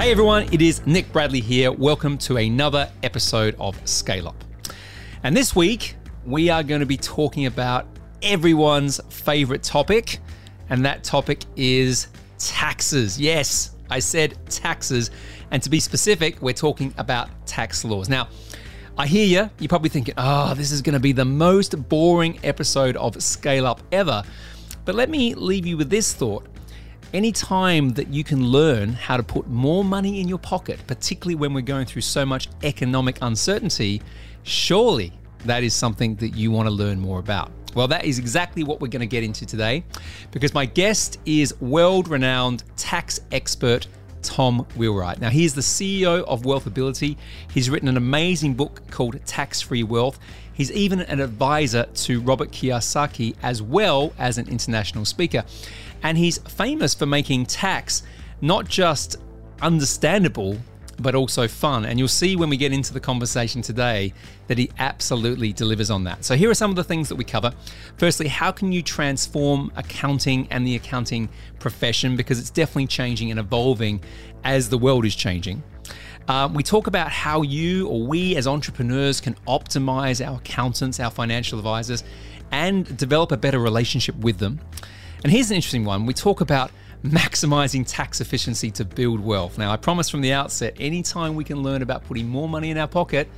Hey everyone, it is Nick Bradley here. Welcome to another episode of Scale Up. And this week, we are going to be talking about everyone's favorite topic, and that topic is taxes. Yes, I said taxes. And to be specific, we're talking about tax laws. Now, I hear you. You're probably thinking, oh, this is going to be the most boring episode of Scale Up ever. But let me leave you with this thought any time that you can learn how to put more money in your pocket, particularly when we're going through so much economic uncertainty, surely that is something that you want to learn more about. Well, that is exactly what we're going to get into today because my guest is world renowned tax expert Tom Wheelwright. Now, he's the CEO of Wealthability. He's written an amazing book called Tax Free Wealth. He's even an advisor to Robert Kiyosaki as well as an international speaker. And he's famous for making tax not just understandable, but also fun. And you'll see when we get into the conversation today that he absolutely delivers on that. So, here are some of the things that we cover. Firstly, how can you transform accounting and the accounting profession? Because it's definitely changing and evolving as the world is changing. Um, we talk about how you or we as entrepreneurs can optimize our accountants, our financial advisors, and develop a better relationship with them. And here's an interesting one we talk about maximizing tax efficiency to build wealth. Now, I promise from the outset, anytime we can learn about putting more money in our pocket,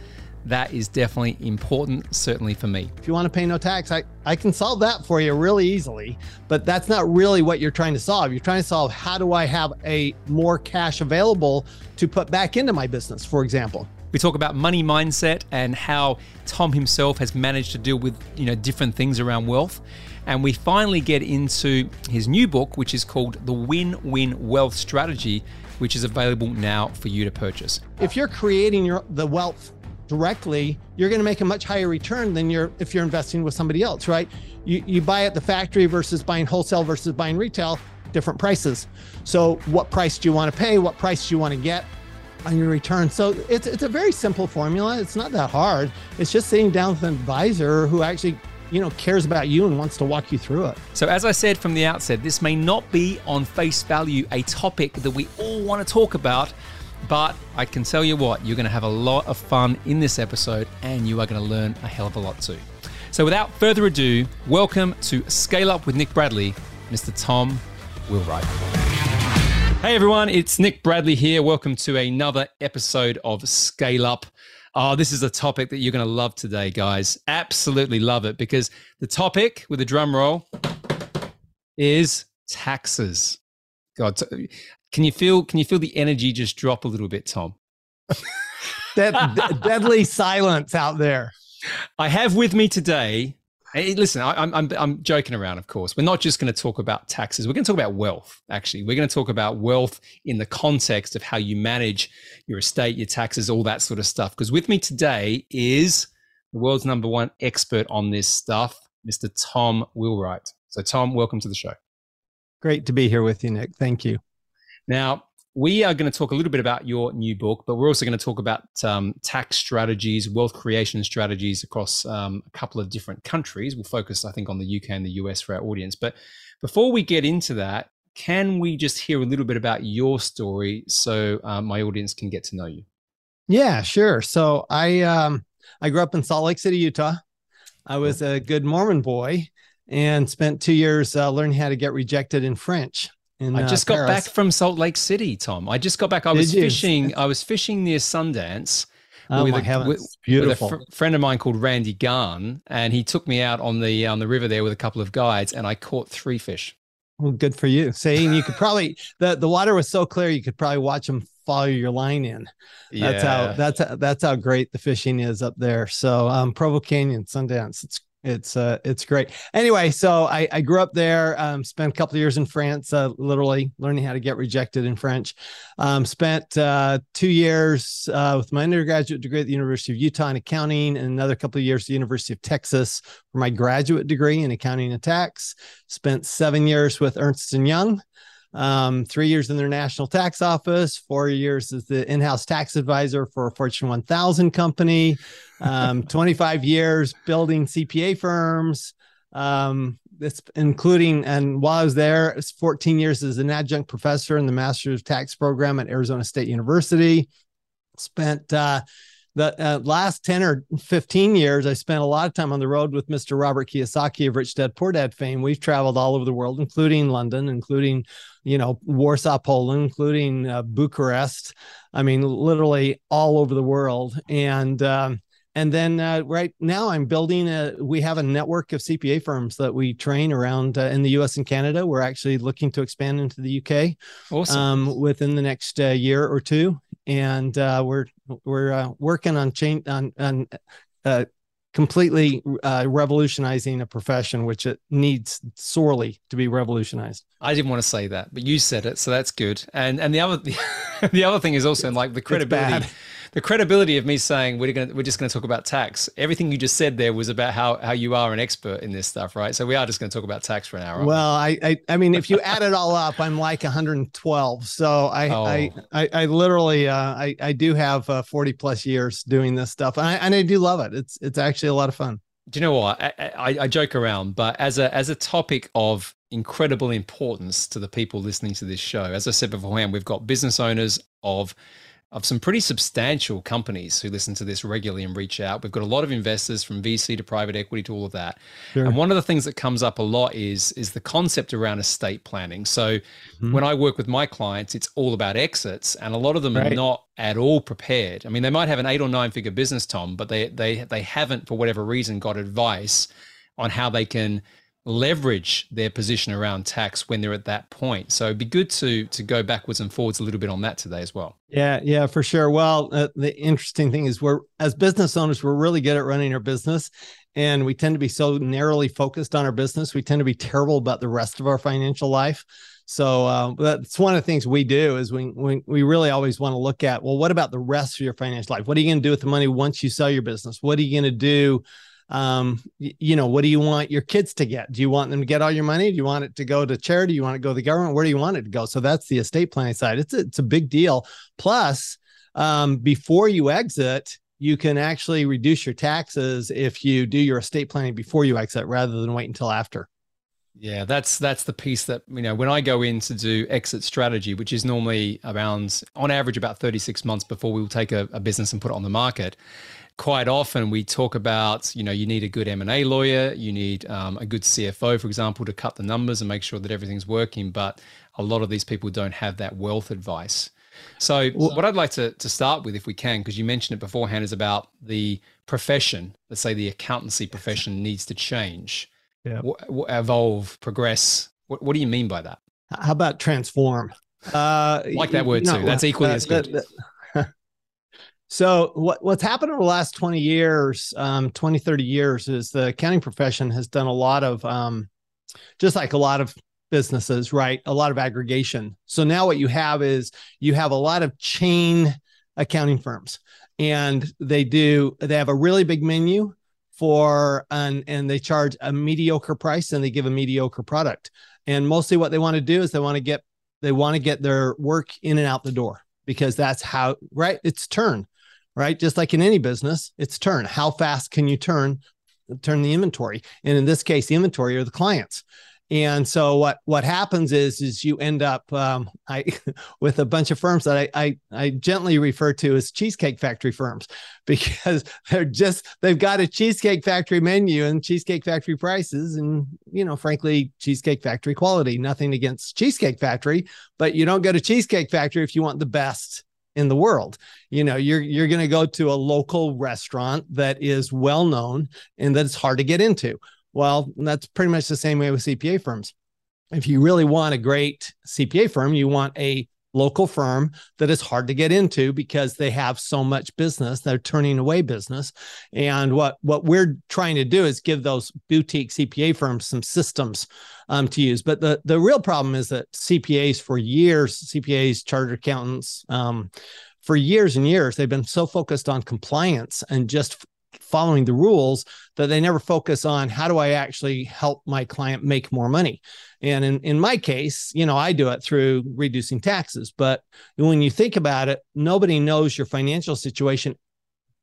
that is definitely important, certainly for me. If you want to pay no tax, I, I can solve that for you really easily, but that's not really what you're trying to solve. You're trying to solve how do I have a more cash available to put back into my business, for example. We talk about money mindset and how Tom himself has managed to deal with, you know, different things around wealth. And we finally get into his new book, which is called The Win Win Wealth Strategy, which is available now for you to purchase. If you're creating your the wealth directly, you're going to make a much higher return than you're if you're investing with somebody else, right? You you buy at the factory versus buying wholesale versus buying retail, different prices. So what price do you want to pay? What price do you want to get? On your return. So it's it's a very simple formula. It's not that hard. It's just sitting down with an advisor who actually you know cares about you and wants to walk you through it. So as I said from the outset, this may not be on face value a topic that we all want to talk about, but I can tell you what, you're going to have a lot of fun in this episode and you are going to learn a hell of a lot too. So without further ado, welcome to Scale Up with Nick Bradley, Mr. Tom Wheelwright. Hey everyone, it's Nick Bradley here. Welcome to another episode of Scale Up. Oh, this is a topic that you're going to love today, guys. Absolutely love it because the topic with a drum roll is taxes. God, can you feel can you feel the energy just drop a little bit, Tom? that deadly silence out there. I have with me today Hey, listen, I, am I'm, I'm joking around, of course. We're not just going to talk about taxes. We're going to talk about wealth, actually. We're going to talk about wealth in the context of how you manage your estate, your taxes, all that sort of stuff. Because with me today is the world's number one expert on this stuff, Mr. Tom Wheelwright. So, Tom, welcome to the show. Great to be here with you, Nick. Thank you. Now, we are going to talk a little bit about your new book, but we're also going to talk about um, tax strategies, wealth creation strategies across um, a couple of different countries. We'll focus, I think, on the UK and the US for our audience. But before we get into that, can we just hear a little bit about your story so uh, my audience can get to know you? Yeah, sure. So I um, I grew up in Salt Lake City, Utah. I was a good Mormon boy and spent two years uh, learning how to get rejected in French. In, I just uh, got back from Salt Lake City, Tom. I just got back. I was fishing. I was fishing near Sundance. Oh with, a, with, beautiful. with a fr- friend of mine called Randy Garn, and he took me out on the on the river there with a couple of guides, and I caught three fish. Well, good for you. Saying you could probably the the water was so clear you could probably watch them follow your line in. That's yeah. how that's how, that's how great the fishing is up there. So um, Provo Canyon, Sundance, it's it's uh it's great. Anyway so i i grew up there um spent a couple of years in france uh, literally learning how to get rejected in french. Um spent uh two years uh with my undergraduate degree at the university of utah in accounting and another couple of years at the university of texas for my graduate degree in accounting and tax. Spent seven years with ernst and young um, three years in their national tax office, four years as the in-house tax advisor for a Fortune 1000 company, um, 25 years building CPA firms, um, it's including and while I was there, it's 14 years as an adjunct professor in the Master's of Tax program at Arizona State University. Spent uh, the uh, last 10 or 15 years, I spent a lot of time on the road with Mr. Robert Kiyosaki of Rich Dad Poor Dad fame. We've traveled all over the world, including London, including, you know, Warsaw, Poland, including uh, Bucharest. I mean, literally all over the world. And, um, and then uh, right now i'm building a we have a network of cpa firms that we train around uh, in the us and canada we're actually looking to expand into the uk awesome. um, within the next uh, year or two and uh, we're we're uh, working on change on on uh, completely uh, revolutionizing a profession which it needs sorely to be revolutionized. I didn't want to say that, but you said it, so that's good. And and the other the other thing is also like the credibility the credibility of me saying we're going we're just going to talk about tax. Everything you just said there was about how how you are an expert in this stuff, right? So we are just going to talk about tax for an hour. Well, I, I I mean, if you add it all up, I'm like 112. So I oh. I, I, I literally uh, I I do have uh, 40 plus years doing this stuff, and I and I do love it. It's it's actually a lot of fun. Do you know what? I, I, I joke around, but as a as a topic of incredible importance to the people listening to this show, as I said beforehand, we've got business owners of of some pretty substantial companies who listen to this regularly and reach out. We've got a lot of investors from VC to private equity to all of that. Sure. And one of the things that comes up a lot is is the concept around estate planning. So mm-hmm. when I work with my clients, it's all about exits and a lot of them right. are not at all prepared. I mean, they might have an 8 or 9 figure business Tom, but they they they haven't for whatever reason got advice on how they can leverage their position around tax when they're at that point. So it'd be good to to go backwards and forwards a little bit on that today as well. Yeah, yeah, for sure. Well, uh, the interesting thing is we're as business owners, we're really good at running our business and we tend to be so narrowly focused on our business. We tend to be terrible about the rest of our financial life. So uh, that's one of the things we do is we, we we really always want to look at well, what about the rest of your financial life? What are you going to do with the money once you sell your business? What are you going to do um, you know, what do you want your kids to get? Do you want them to get all your money? Do you want it to go to charity? Do you want it to go to the government? Where do you want it to go? So that's the estate planning side. It's a, it's a big deal. Plus, um, before you exit, you can actually reduce your taxes if you do your estate planning before you exit rather than wait until after. Yeah, that's that's the piece that you know when I go in to do exit strategy, which is normally around on average about 36 months before we will take a, a business and put it on the market quite often we talk about you know you need a good m&a lawyer you need um, a good cfo for example to cut the numbers and make sure that everything's working but a lot of these people don't have that wealth advice. So what i'd like to, to start with if we can because you mentioned it beforehand is about the profession. Let's say the accountancy profession needs to change. Yeah. w- w- evolve progress. What, what do you mean by that? How about transform? Uh, like that word no, too. That's equally uh, as good. that, So what, what's happened over the last 20 years, um, 20, 30 years is the accounting profession has done a lot of, um, just like a lot of businesses, right? A lot of aggregation. So now what you have is you have a lot of chain accounting firms and they do, they have a really big menu for, and, and they charge a mediocre price and they give a mediocre product. And mostly what they want to do is they want to get, they want to get their work in and out the door because that's how, right? It's turn right? Just like in any business, it's turn. How fast can you turn turn the inventory? And in this case, the inventory are the clients. And so what what happens is is you end up um, I with a bunch of firms that I, I I gently refer to as cheesecake factory firms because they're just they've got a cheesecake factory menu and cheesecake factory prices and you know frankly cheesecake factory quality. Nothing against cheesecake factory, but you don't go to cheesecake factory if you want the best in the world. You know, you're you're going to go to a local restaurant that is well known and that it's hard to get into. Well, that's pretty much the same way with CPA firms. If you really want a great CPA firm, you want a local firm that is hard to get into because they have so much business. They're turning away business. And what what we're trying to do is give those boutique cpa firms some systems um, to use. But the the real problem is that cpas for years cpas chartered accountants um, for years and years they've been so focused on compliance and just following the rules that they never focus on how do I actually help my client make more money. And in, in my case, you know, I do it through reducing taxes. But when you think about it, nobody knows your financial situation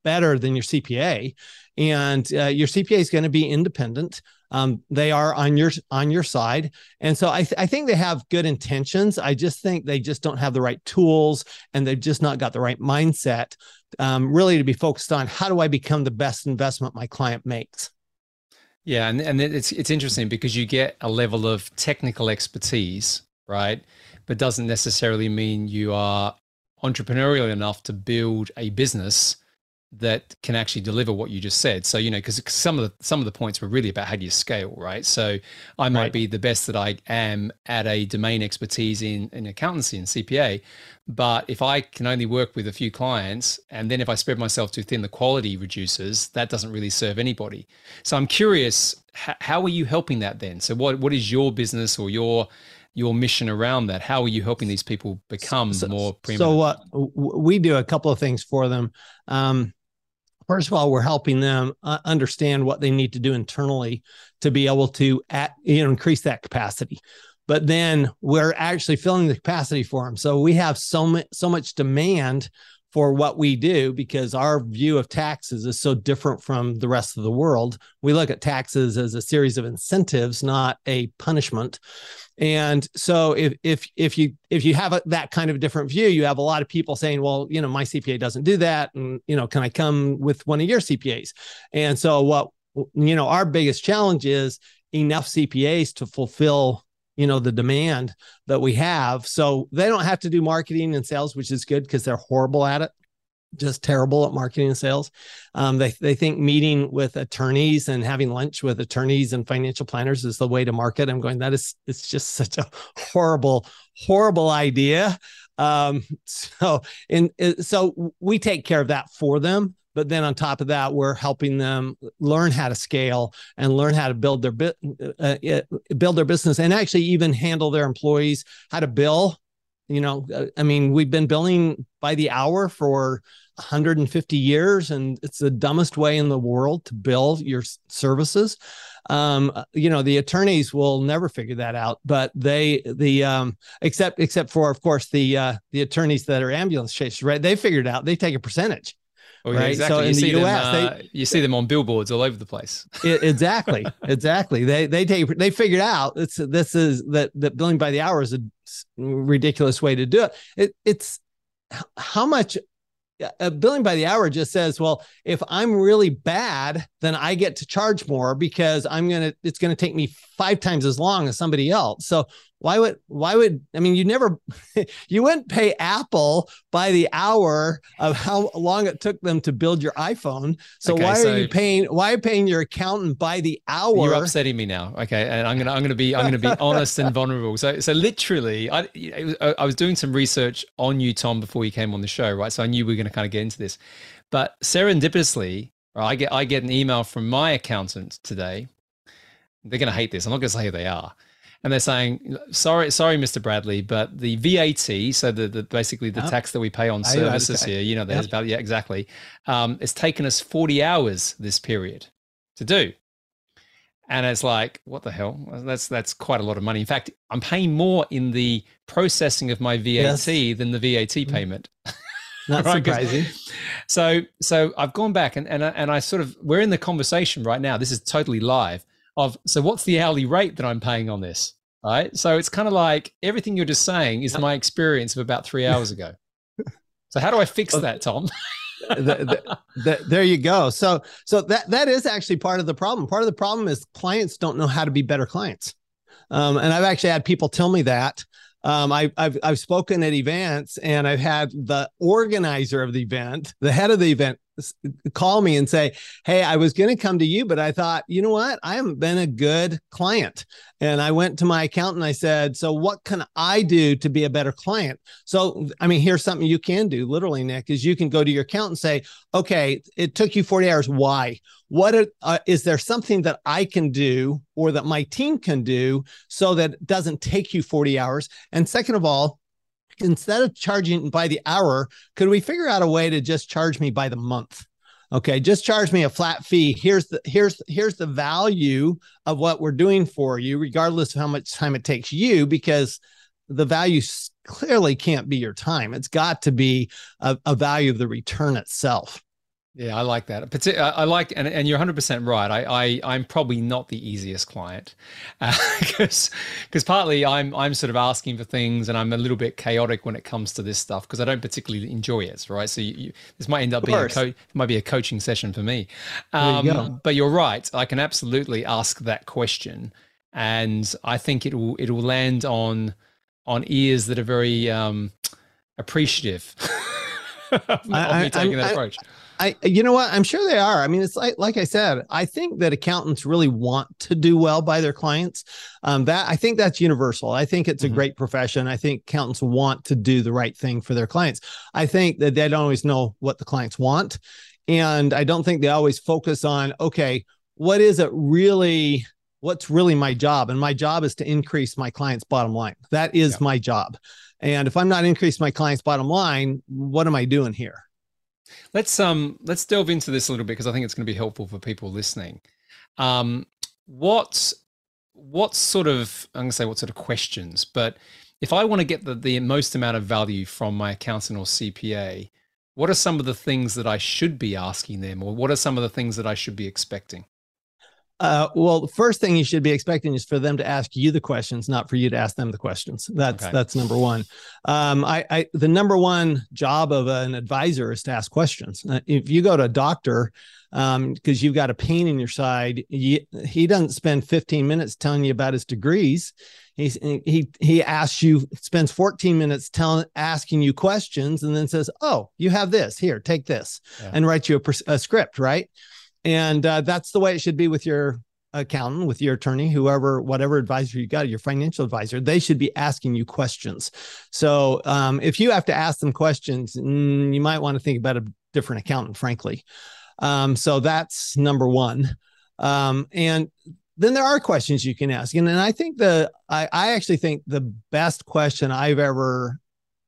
better than your CPA, and uh, your CPA is going to be independent. Um, they are on your on your side, and so I, th- I think they have good intentions. I just think they just don't have the right tools, and they've just not got the right mindset, um, really, to be focused on how do I become the best investment my client makes. Yeah, and and it's it's interesting because you get a level of technical expertise, right? But doesn't necessarily mean you are entrepreneurial enough to build a business that can actually deliver what you just said. So you know, because some of the some of the points were really about how do you scale, right? So I might right. be the best that I am at a domain expertise in in accountancy and CPA, but if I can only work with a few clients, and then if I spread myself too thin, the quality reduces. That doesn't really serve anybody. So I'm curious, how, how are you helping that then? So what what is your business or your your mission around that? How are you helping these people become so, more preeminent? So what uh, we do a couple of things for them. Um, first of all, we're helping them uh, understand what they need to do internally to be able to at, you know increase that capacity. But then we're actually filling the capacity for them. So we have so much so much demand for what we do because our view of taxes is so different from the rest of the world. We look at taxes as a series of incentives, not a punishment. And so if if if you if you have a, that kind of different view, you have a lot of people saying, well, you know, my CPA doesn't do that and you know, can I come with one of your CPAs? And so what you know, our biggest challenge is enough CPAs to fulfill you know the demand that we have so they don't have to do marketing and sales which is good because they're horrible at it just terrible at marketing and sales. Um, they, they think meeting with attorneys and having lunch with attorneys and financial planners is the way to market. I'm going that is it's just such a horrible horrible idea. Um, so and so we take care of that for them but then on top of that we're helping them learn how to scale and learn how to build their uh, uh, build their business and actually even handle their employees how to bill you know uh, i mean we've been billing by the hour for 150 years and it's the dumbest way in the world to bill your services. Um, uh, you know the attorneys will never figure that out but they the um, except except for of course the uh, the attorneys that are ambulance chasers right? They figured out. They take a percentage Oh, yeah, right? exactly. So you in the US, uh, they, you see them on billboards all over the place. it, exactly, exactly. They they take they figured out it's this is that that billing by the hour is a ridiculous way to do it. it it's how much uh, billing by the hour just says, well, if I'm really bad, then I get to charge more because I'm gonna. It's gonna take me five times as long as somebody else. So why would why would I mean you never you wouldn't pay Apple by the hour of how long it took them to build your iPhone. So okay, why so are you paying why are you paying your accountant by the hour? You're upsetting me now. Okay, and I'm gonna I'm gonna be I'm gonna be honest and vulnerable. So so literally, I I was doing some research on you, Tom, before you came on the show, right? So I knew we were gonna kind of get into this, but serendipitously, I get I get an email from my accountant today. They're gonna hate this. I'm not gonna say who they are and they're saying, "Sorry, sorry, Mr. Bradley, but the VAT, so the, the basically the oh. tax that we pay on services here, you know, there's yep. value, yeah, exactly. Um, it's taken us 40 hours this period to do." And it's like, what the hell? That's that's quite a lot of money. In fact, I'm paying more in the processing of my VAT yes. than the VAT mm. payment. That's right? surprising. So so I've gone back and and and I sort of we're in the conversation right now. This is totally live of so what's the hourly rate that I'm paying on this? Right. So it's kind of like everything you're just saying is my experience of about three hours ago. so how do I fix that, Tom? the, the, the, there you go. So so that that is actually part of the problem. Part of the problem is clients don't know how to be better clients. Um, and I've actually had people tell me that. Um, I, I've I've spoken at events, and I've had the organizer of the event, the head of the event, call me and say, Hey, I was going to come to you, but I thought, you know what? I haven't been a good client. And I went to my accountant. I said, So what can I do to be a better client? So, I mean, here's something you can do literally, Nick, is you can go to your accountant and say, Okay, it took you 40 hours. Why? What are, uh, is there something that I can do or that my team can do so that it doesn't take you 40 hours? And second of all, instead of charging by the hour, could we figure out a way to just charge me by the month? Okay, just charge me a flat fee. Here's the here's here's the value of what we're doing for you, regardless of how much time it takes you, because the value clearly can't be your time. It's got to be a, a value of the return itself. Yeah, I like that. I like, and, and you're 100% right. I, I, I'm probably not the easiest client because uh, because partly I'm, I'm sort of asking for things and I'm a little bit chaotic when it comes to this stuff because I don't particularly enjoy it, right? So you, you, this might end up being a co- might be a coaching session for me. Um, you but you're right. I can absolutely ask that question, and I think it will it will land on on ears that are very um, appreciative of, I, me taking I, that approach. I, you know what? I'm sure they are. I mean, it's like, like I said, I think that accountants really want to do well by their clients. Um, that I think that's universal. I think it's a mm-hmm. great profession. I think accountants want to do the right thing for their clients. I think that they don't always know what the clients want. And I don't think they always focus on, okay, what is it really? What's really my job? And my job is to increase my client's bottom line. That is yeah. my job. And if I'm not increasing my client's bottom line, what am I doing here? Let's um let's delve into this a little bit because I think it's going to be helpful for people listening. Um, what what sort of I'm going to say what sort of questions, but if I want to get the, the most amount of value from my accountant or CPA, what are some of the things that I should be asking them, or what are some of the things that I should be expecting? Uh, well, the first thing you should be expecting is for them to ask you the questions, not for you to ask them the questions. That's okay. that's number one. Um, I, I the number one job of an advisor is to ask questions. Uh, if you go to a doctor because um, you've got a pain in your side, you, he doesn't spend 15 minutes telling you about his degrees. He's, he he asks you spends 14 minutes telling asking you questions and then says, "Oh, you have this here, take this," yeah. and write you a, a script, right? And uh, that's the way it should be with your accountant, with your attorney, whoever, whatever advisor you got, your financial advisor, they should be asking you questions. So um, if you have to ask them questions, mm, you might want to think about a different accountant, frankly. Um, so that's number one. Um, and then there are questions you can ask. And, and I think the, I, I actually think the best question I've ever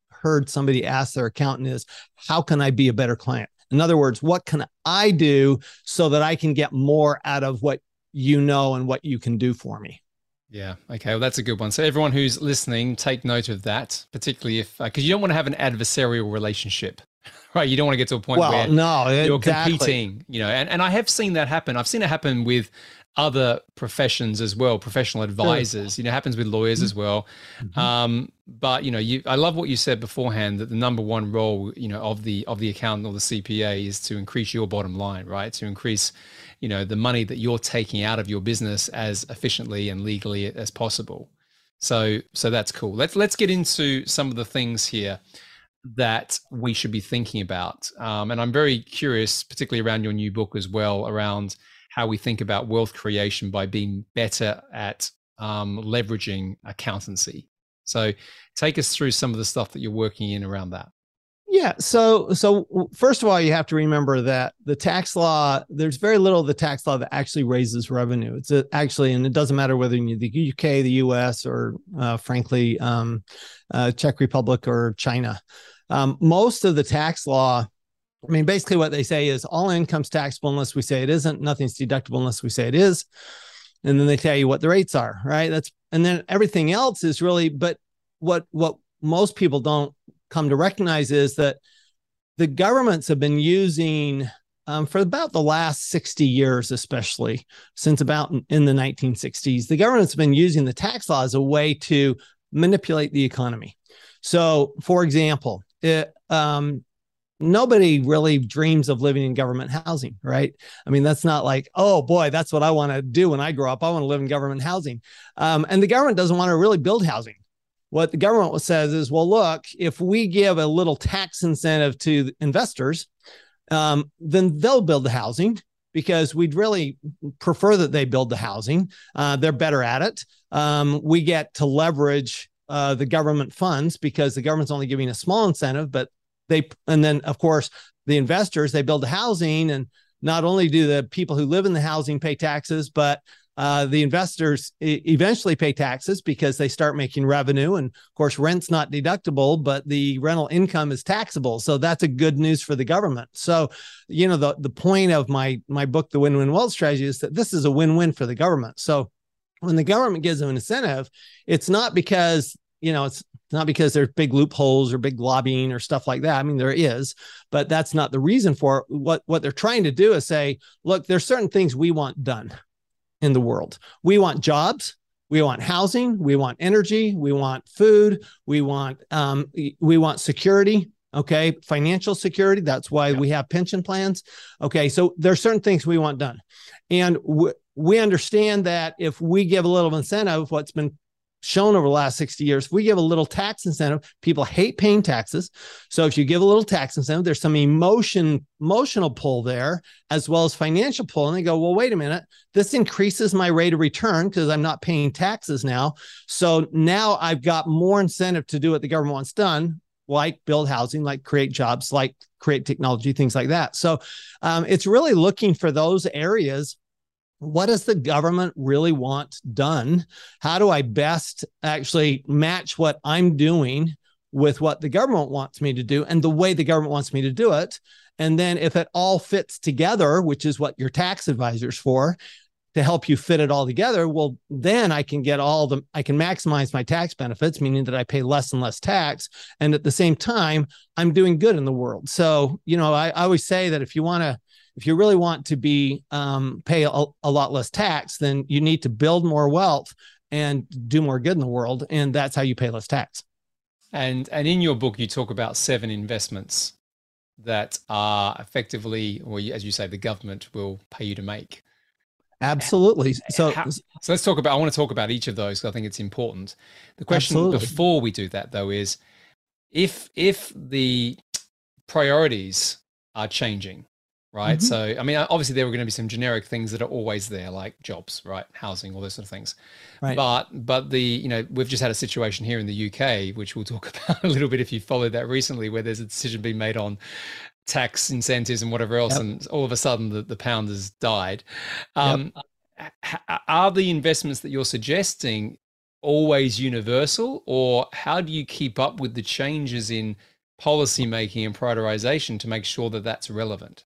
heard somebody ask their accountant is, how can I be a better client? In other words, what can I do so that I can get more out of what you know and what you can do for me? Yeah. Okay. Well, that's a good one. So everyone who's listening, take note of that, particularly if because uh, you don't want to have an adversarial relationship, right? You don't want to get to a point well, where no, you're exactly. competing. You know, and and I have seen that happen. I've seen it happen with other professions as well, professional advisors. You know, happens with lawyers mm-hmm. as well. Mm-hmm. Um, but you know, you I love what you said beforehand that the number one role, you know, of the of the accountant or the CPA is to increase your bottom line, right? To increase, you know, the money that you're taking out of your business as efficiently and legally as possible. So so that's cool. Let's let's get into some of the things here that we should be thinking about. Um, and I'm very curious, particularly around your new book as well, around how we think about wealth creation by being better at um, leveraging accountancy. So, take us through some of the stuff that you're working in around that. Yeah. So, so first of all, you have to remember that the tax law, there's very little of the tax law that actually raises revenue. It's a, actually, and it doesn't matter whether you're the UK, the US, or uh, frankly, um, uh, Czech Republic or China. Um, most of the tax law I mean, basically, what they say is all income's taxable unless we say it isn't. Nothing's deductible unless we say it is. And then they tell you what the rates are, right? That's and then everything else is really. But what what most people don't come to recognize is that the governments have been using um, for about the last 60 years, especially since about in the 1960s, the government's been using the tax law as a way to manipulate the economy. So, for example, it, um, nobody really dreams of living in government housing, right? I mean, that's not like, oh boy, that's what I want to do when I grow up. I want to live in government housing. Um, and the government doesn't want to really build housing. What the government says is, well, look, if we give a little tax incentive to investors, um, then they'll build the housing because we'd really prefer that they build the housing. Uh, they're better at it. Um, we get to leverage uh, the government funds because the government's only giving a small incentive, but they and then of course the investors they build the housing and not only do the people who live in the housing pay taxes but uh, the investors eventually pay taxes because they start making revenue. And of course rent's not deductible but the rental income is taxable. So that's a good news for the government. So you know the, the point of my my book the win-win wealth strategy is that this is a win-win for the government. So when the government gives them an incentive it's not because you know, it's not because there's big loopholes or big lobbying or stuff like that. I mean, there is, but that's not the reason for it. What what they're trying to do is say, look, there's certain things we want done in the world. We want jobs. We want housing. We want energy. We want food. We want um, we want security. Okay, financial security. That's why yeah. we have pension plans. Okay, so there's certain things we want done, and w- we understand that if we give a little incentive, what's been shown over the last 60 years, if we give a little tax incentive, people hate paying taxes. So if you give a little tax incentive, there's some emotion, emotional pull there, as well as financial pull. And they go, well, wait a minute, this increases my rate of return because I'm not paying taxes now. So now I've got more incentive to do what the government wants done, like build housing, like create jobs, like create technology, things like that. So um, it's really looking for those areas what does the government really want done? How do I best actually match what I'm doing with what the government wants me to do and the way the government wants me to do it? And then if it all fits together, which is what your tax advisor's for, to help you fit it all together, well, then I can get all the, I can maximize my tax benefits, meaning that I pay less and less tax. And at the same time, I'm doing good in the world. So, you know, I, I always say that if you want to, if you really want to be um, pay a, a lot less tax, then you need to build more wealth and do more good in the world, and that's how you pay less tax. And and in your book, you talk about seven investments that are effectively, or as you say, the government will pay you to make. Absolutely. So, How, so let's talk about. I want to talk about each of those because I think it's important. The question absolutely. before we do that, though, is if if the priorities are changing, right? Mm-hmm. So, I mean, obviously there were going to be some generic things that are always there, like jobs, right, housing, all those sort of things. Right. But, but the, you know, we've just had a situation here in the UK, which we'll talk about a little bit if you followed that recently, where there's a decision being made on tax incentives and whatever else, yep. and all of a sudden the, the pound has died. Um, yep. Are the investments that you're suggesting always universal, or how do you keep up with the changes in policy making and prioritization to make sure that that's relevant?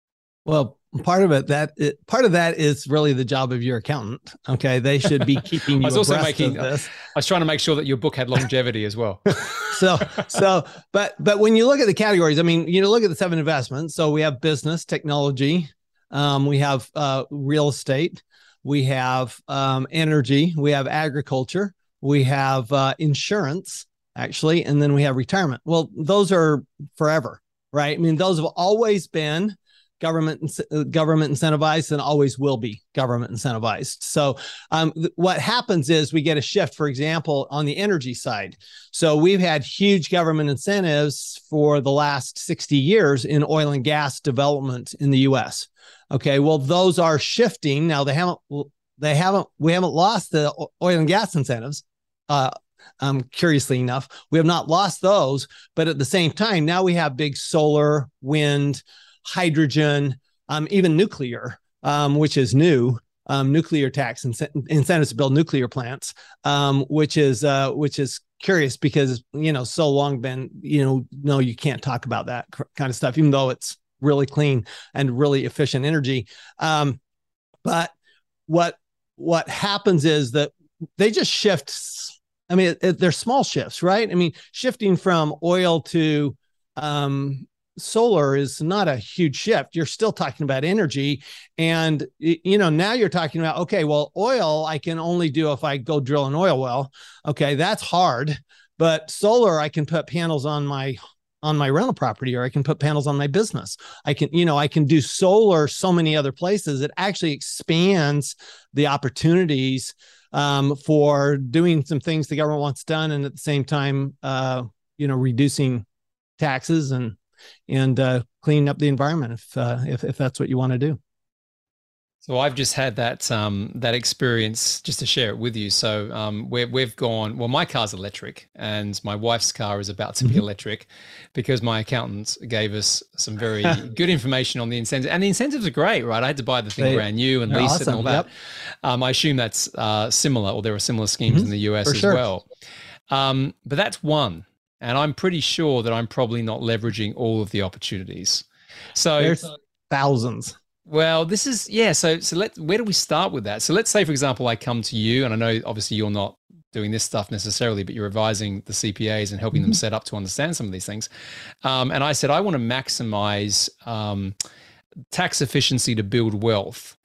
Well, part of it that it, part of that is really the job of your accountant. Okay, they should be keeping you. I was also making. This. I was trying to make sure that your book had longevity as well. so, so, but but when you look at the categories, I mean, you know, look at the seven investments. So we have business, technology, um, we have uh, real estate, we have um, energy, we have agriculture, we have uh, insurance, actually, and then we have retirement. Well, those are forever, right? I mean, those have always been government uh, government incentivized and always will be government incentivized. So um, th- what happens is we get a shift, for example, on the energy side. So we've had huge government incentives for the last 60 years in oil and gas development in the U.S. Okay, well those are shifting now. They haven't they haven't we haven't lost the oil and gas incentives. Uh, um, curiously enough, we have not lost those, but at the same time, now we have big solar, wind, hydrogen, um, even nuclear, um, which is new. Um, nuclear tax incentives to build nuclear plants, um, which is uh, which is curious because you know so long been you know no you can't talk about that kind of stuff even though it's really clean and really efficient energy. Um, but what what happens is that they just shift. I mean, it, it, they're small shifts, right? I mean, shifting from oil to um, solar is not a huge shift. You're still talking about energy. And, you know, now you're talking about, okay, well, oil I can only do if I go drill an oil well. Okay, that's hard. But solar, I can put panels on my on my rental property or I can put panels on my business. I can, you know, I can do solar so many other places. It actually expands the opportunities um, for doing some things the government wants done and at the same time, uh, you know, reducing taxes and and uh, cleaning up the environment if, uh, if, if that's what you want to do. So I've just had that um, that experience just to share it with you. So um, we we've gone. Well, my car's electric, and my wife's car is about to be mm-hmm. electric, because my accountant gave us some very good information on the incentives. And the incentives are great, right? I had to buy the thing they, brand new and lease awesome. it and all that. Yep. Um, I assume that's uh, similar, or there are similar schemes mm-hmm. in the US For as sure. well. Um, but that's one. And I'm pretty sure that I'm probably not leveraging all of the opportunities. So there's thousands. Well, this is yeah. So so let where do we start with that? So let's say, for example, I come to you, and I know obviously you're not doing this stuff necessarily, but you're advising the CPAs and helping them mm-hmm. set up to understand some of these things. Um, and I said, I want to maximize um, tax efficiency to build wealth.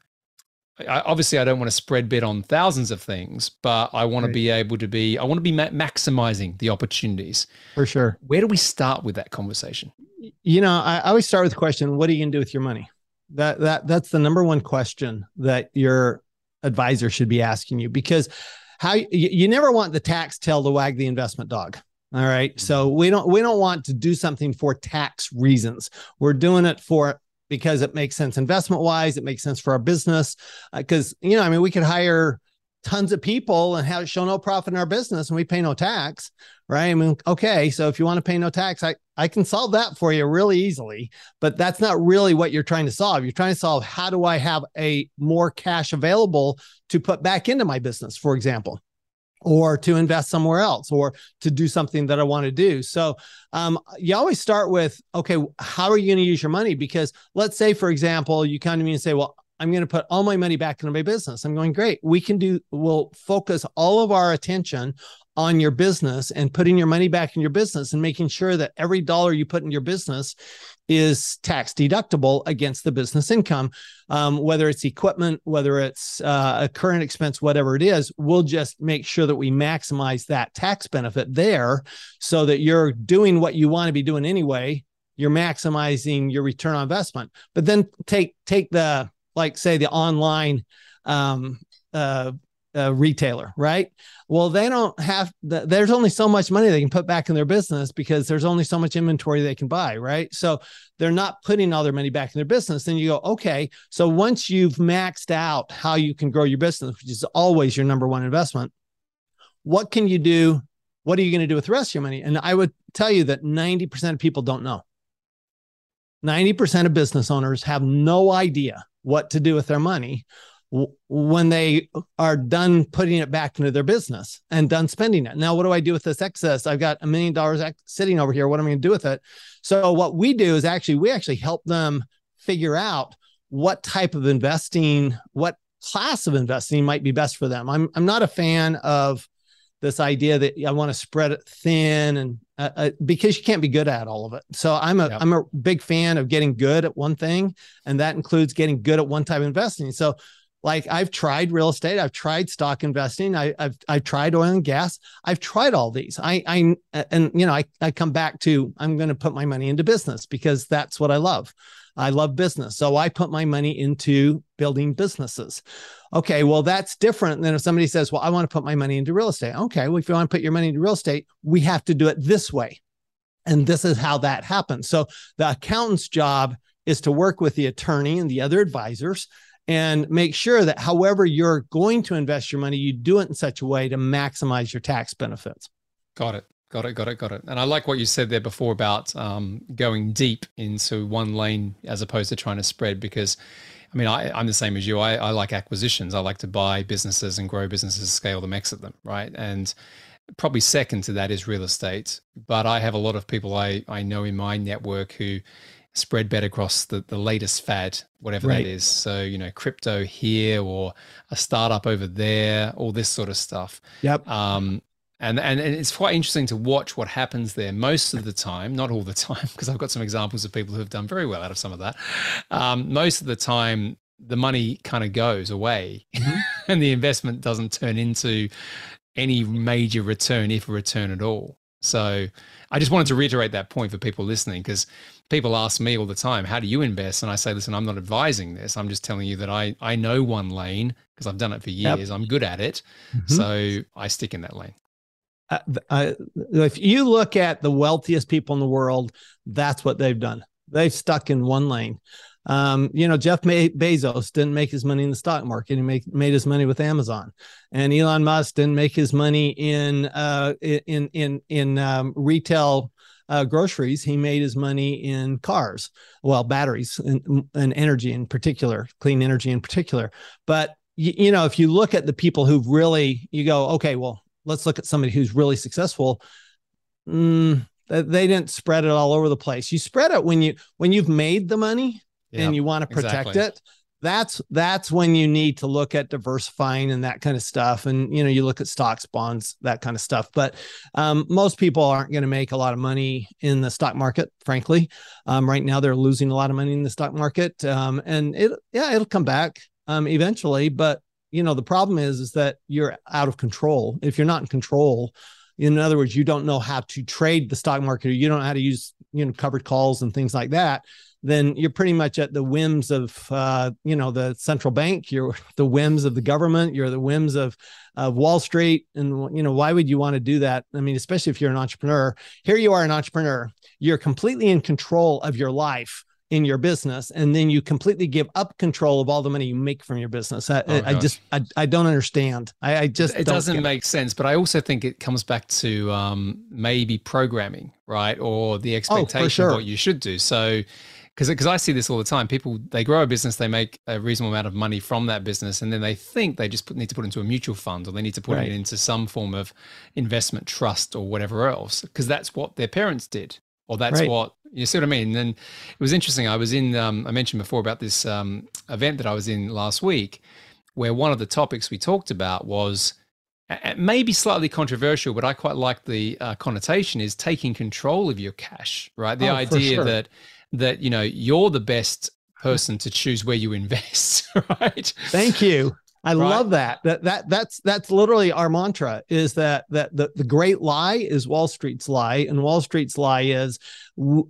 I, obviously, I don't want to spread bet on thousands of things, but I want right. to be able to be, I want to be ma- maximizing the opportunities. For sure. Where do we start with that conversation? You know, I, I always start with the question, what are you going to do with your money? That, that, that's the number one question that your advisor should be asking you because how you, you never want the tax tail to wag the investment dog. All right. So mm-hmm. we don't we don't want to do something for tax reasons. We're doing it for because it makes sense investment wise. It makes sense for our business. Because uh, you know, I mean, we could hire tons of people and have show no profit in our business and we pay no tax, right? I mean, okay, so if you want to pay no tax, I, I can solve that for you really easily, but that's not really what you're trying to solve. You're trying to solve how do I have a more cash available to put back into my business, for example or to invest somewhere else or to do something that I want to do. So um, you always start with, okay, how are you going to use your money? Because let's say, for example, you come to me and say, well, I'm going to put all my money back into my business. I'm going, great. We can do, we'll focus all of our attention on your business and putting your money back in your business and making sure that every dollar you put in your business is tax deductible against the business income. Um, whether it's equipment, whether it's uh, a current expense, whatever it is, we'll just make sure that we maximize that tax benefit there so that you're doing what you want to be doing anyway. You're maximizing your return on investment. But then take take the like say the online um, uh, uh, retailer, right? Well, they don't have the, there's only so much money they can put back in their business because there's only so much inventory they can buy, right? So they're not putting all their money back in their business. Then you go, okay, so once you've maxed out how you can grow your business, which is always your number one investment, what can you do? What are you going to do with the rest of your money? And I would tell you that 90% of people don't know. 90% of business owners have no idea what to do with their money when they are done putting it back into their business and done spending it. Now, what do I do with this excess? I've got a million dollars sitting over here. What am I going to do with it? So, what we do is actually, we actually help them figure out what type of investing, what class of investing might be best for them. I'm, I'm not a fan of this idea that I want to spread it thin and uh, uh, because you can't be good at all of it. So I'm a am a big fan of getting good at one thing, and that includes getting good at one type of investing. So like I've tried real estate, I've tried stock investing, I, have I've tried oil and gas, I've tried all these. I I and you know I I come back to I'm going to put my money into business because that's what I love. I love business. So I put my money into building businesses. Okay, well, that's different than if somebody says, Well, I want to put my money into real estate. Okay, well, if you want to put your money into real estate, we have to do it this way. And this is how that happens. So the accountant's job is to work with the attorney and the other advisors and make sure that however you're going to invest your money, you do it in such a way to maximize your tax benefits. Got it. Got it, got it, got it. And I like what you said there before about um, going deep into one lane as opposed to trying to spread because I mean, I, am the same as you. I, I like acquisitions. I like to buy businesses and grow businesses, scale them, exit them, right? And probably second to that is real estate. But I have a lot of people I, I know in my network who spread bet across the, the latest fad, whatever right. that is. So, you know, crypto here or a startup over there, all this sort of stuff. Yep. Um, and, and, and it's quite interesting to watch what happens there most of the time, not all the time, because I've got some examples of people who have done very well out of some of that. Um, most of the time, the money kind of goes away mm-hmm. and the investment doesn't turn into any major return, if a return at all. So I just wanted to reiterate that point for people listening because people ask me all the time, how do you invest? And I say, listen, I'm not advising this. I'm just telling you that I, I know one lane because I've done it for years. Yep. I'm good at it. Mm-hmm. So I stick in that lane. Uh, uh, if you look at the wealthiest people in the world, that's what they've done. They've stuck in one lane. Um, you know, Jeff Bezos didn't make his money in the stock market. He make, made his money with Amazon, and Elon Musk didn't make his money in uh, in in in um, retail uh, groceries. He made his money in cars, well, batteries and, and energy in particular, clean energy in particular. But you, you know, if you look at the people who've really, you go, okay, well, let's look at somebody who's really successful. Mm, they didn't spread it all over the place. You spread it when you when you've made the money and you want to protect exactly. it. that's that's when you need to look at diversifying and that kind of stuff. And you know you look at stocks bonds that kind of stuff. But um, most people aren't going to make a lot of money in the stock market frankly. Um, right now they're losing a lot of money in the stock market. Um, and it yeah it'll come back um, eventually. But you know the problem is is that you're out of control. If you're not in control in other words you don't know how to trade the stock market or you don't know how to use you know covered calls and things like that then you're pretty much at the whims of uh, you know the central bank. You're the whims of the government. You're the whims of of wall street. And you know why would you want to do that? I mean especially if you're an entrepreneur. Here you are an entrepreneur. You're completely in control of your life in your business and then you completely give up control of all the money you make from your business. I, oh, I just I, I don't understand. I, I just it doesn't make sense but i also think it comes back to um, maybe programming right? Or the oh, expectation oh, sure. of what you should do. So because because I see this all the time. People they grow a business, they make a reasonable amount of money from that business, and then they think they just put, need to put into a mutual fund or they need to put right. it into some form of investment trust or whatever else because that's what their parents did or that's right. what you see what I mean. And it was interesting. I was in um, I mentioned before about this um, event that I was in last week, where one of the topics we talked about was maybe slightly controversial, but I quite like the uh, connotation is taking control of your cash, right? The oh, idea sure. that that you know you're the best person to choose where you invest right? Thank you. I right? love that. That that that's that's literally our mantra is that that the, the great lie is wall street's lie and wall street's lie is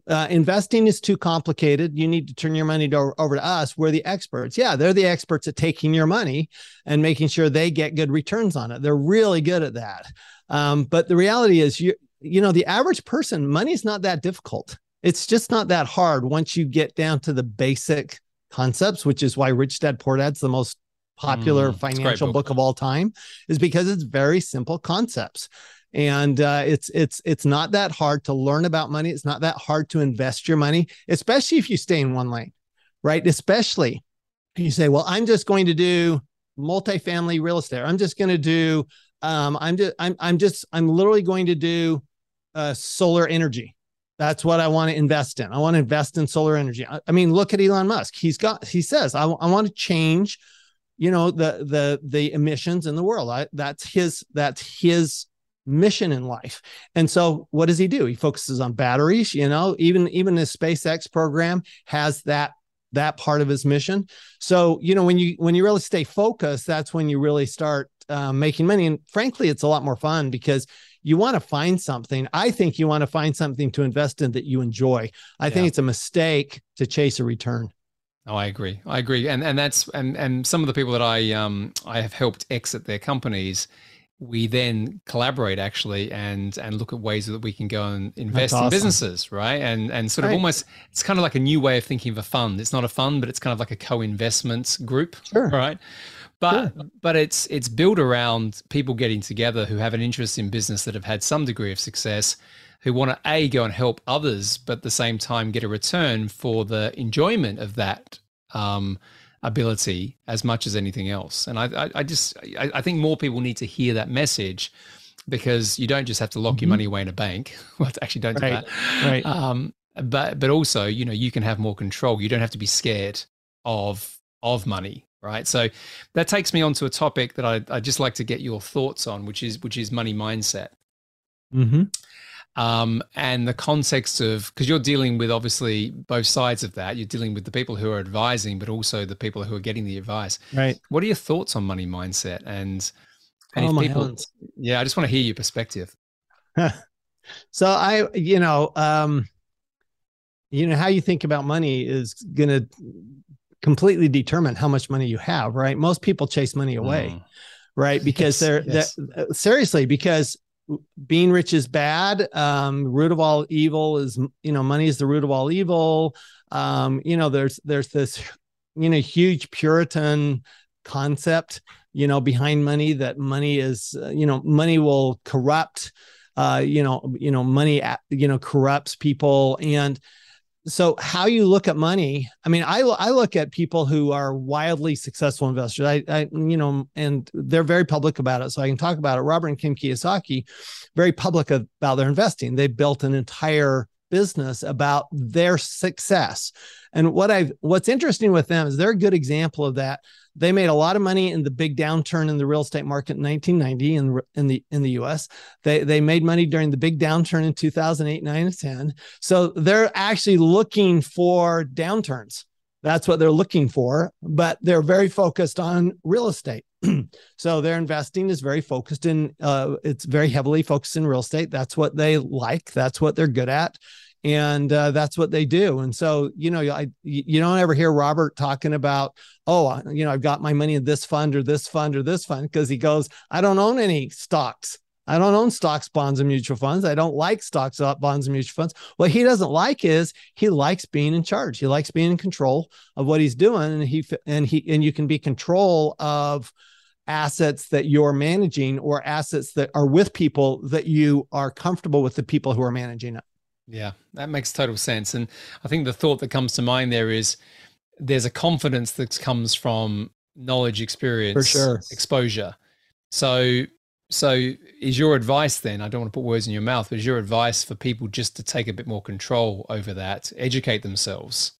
uh, investing is too complicated. You need to turn your money to, over to us. We're the experts. Yeah they're the experts at taking your money and making sure they get good returns on it. They're really good at that. Um, but the reality is you you know the average person money's not that difficult it's just not that hard once you get down to the basic concepts, which is why Rich Dad Poor Dad's the most popular mm, financial book. book. of all time, is because it's very simple concepts. And uh, it's it's it's not that hard to learn about money. It's not that hard to invest your money, especially if you stay in one lane, right? Especially you say, well, I'm just going to do multifamily real estate. I'm just going to do. Um, I'm just I'm I'm just I'm literally going to do uh, solar energy that's what I want to invest in. I want to invest in solar energy. I, I mean, look at Elon Musk. He's got, he says, I, I want to change, you know, the, the, the emissions in the world. I, that's his, that's his mission in life. And so what does he do? He focuses on batteries, you know, even, even his SpaceX program has that that part of his mission. So, you know, when you when you really stay focused, that's when you really start uh, making money. And frankly, it's a lot more fun because you want to find something. I think you want to find something to invest in that you enjoy. I yeah. think it's a mistake to chase a return. Oh, I agree. I agree. And and that's and and some of the people that I um I have helped exit their companies, we then collaborate actually and and look at ways that we can go and invest awesome. in businesses, right? And and sort of almost it's kind of like a new way of thinking of a fund. It's not a fund, but it's kind of like a co-investment group, sure. right? But sure. but it's it's built around people getting together who have an interest in business that have had some degree of success who want to a go and help others but at the same time get a return for the enjoyment of that um, ability as much as anything else and i i, I just I, I, think more people need to hear that message because you don't just have to lock mm-hmm. your money away in a bank well actually don't right. do that right um, but but also you know you can have more control you don't have to be scared of of money right? So that takes me on to a topic that I I just like to get your thoughts on, which is which is money mindset. Mm-hmm. Um, and the context of because you're dealing with obviously both sides of that. You're dealing with the people who are advising, but also the people who are getting the advice. Right. What are your thoughts on money mindset? And, and oh, people, yeah, I just want to hear your perspective. so I, you know, um, you know how you think about money is going to completely determine how much money you have, right? Most people chase money away, mm. right? Because yes, they're, yes. uh, seriously because being rich is bad. Um, root of all evil is you know money is the root of all evil. Um, you know there's there's this you know huge Puritan concept you know behind money that money is uh, you know money will corrupt. Uh, you know you know money you know corrupts people and so how you look at money i mean i i look at people who are wildly successful investors. I i you know and they're very public about it. So i can talk about it. Robert and kim kiyosaki very public about their investing. They built an entire business about their success. And what I've what's interesting with them is they're a good example of that. They made a lot of money in the big downturn in the real estate market in 1990 in, in the in the US. They they made money during the big downturn in 2008, 9 and 10. So they're actually looking for downturns. That's what they're looking for, but they're very focused on real estate. so their investing is very focused in uh, it's very heavily focused in real estate. That's what they like. That's what they're good at and uh, that's what they do. And so, you know, I you don't ever hear Robert talking about, oh, you know, I've got my money in this fund or this fund or this fund because he goes, I don't own any stocks. I don't own stocks, bonds, and mutual funds. I don't like stocks, uh, bonds, and mutual funds. What he doesn't like is he likes being in charge. He likes being in control of what he's doing, and he and he and you can be control of assets that you're managing or assets that are with people that you are comfortable with the people who are managing it. Yeah, that makes total sense. And I think the thought that comes to mind there is there's a confidence that comes from knowledge, experience, for sure, exposure. So, so is your advice then? I don't want to put words in your mouth, but is your advice for people just to take a bit more control over that, educate themselves?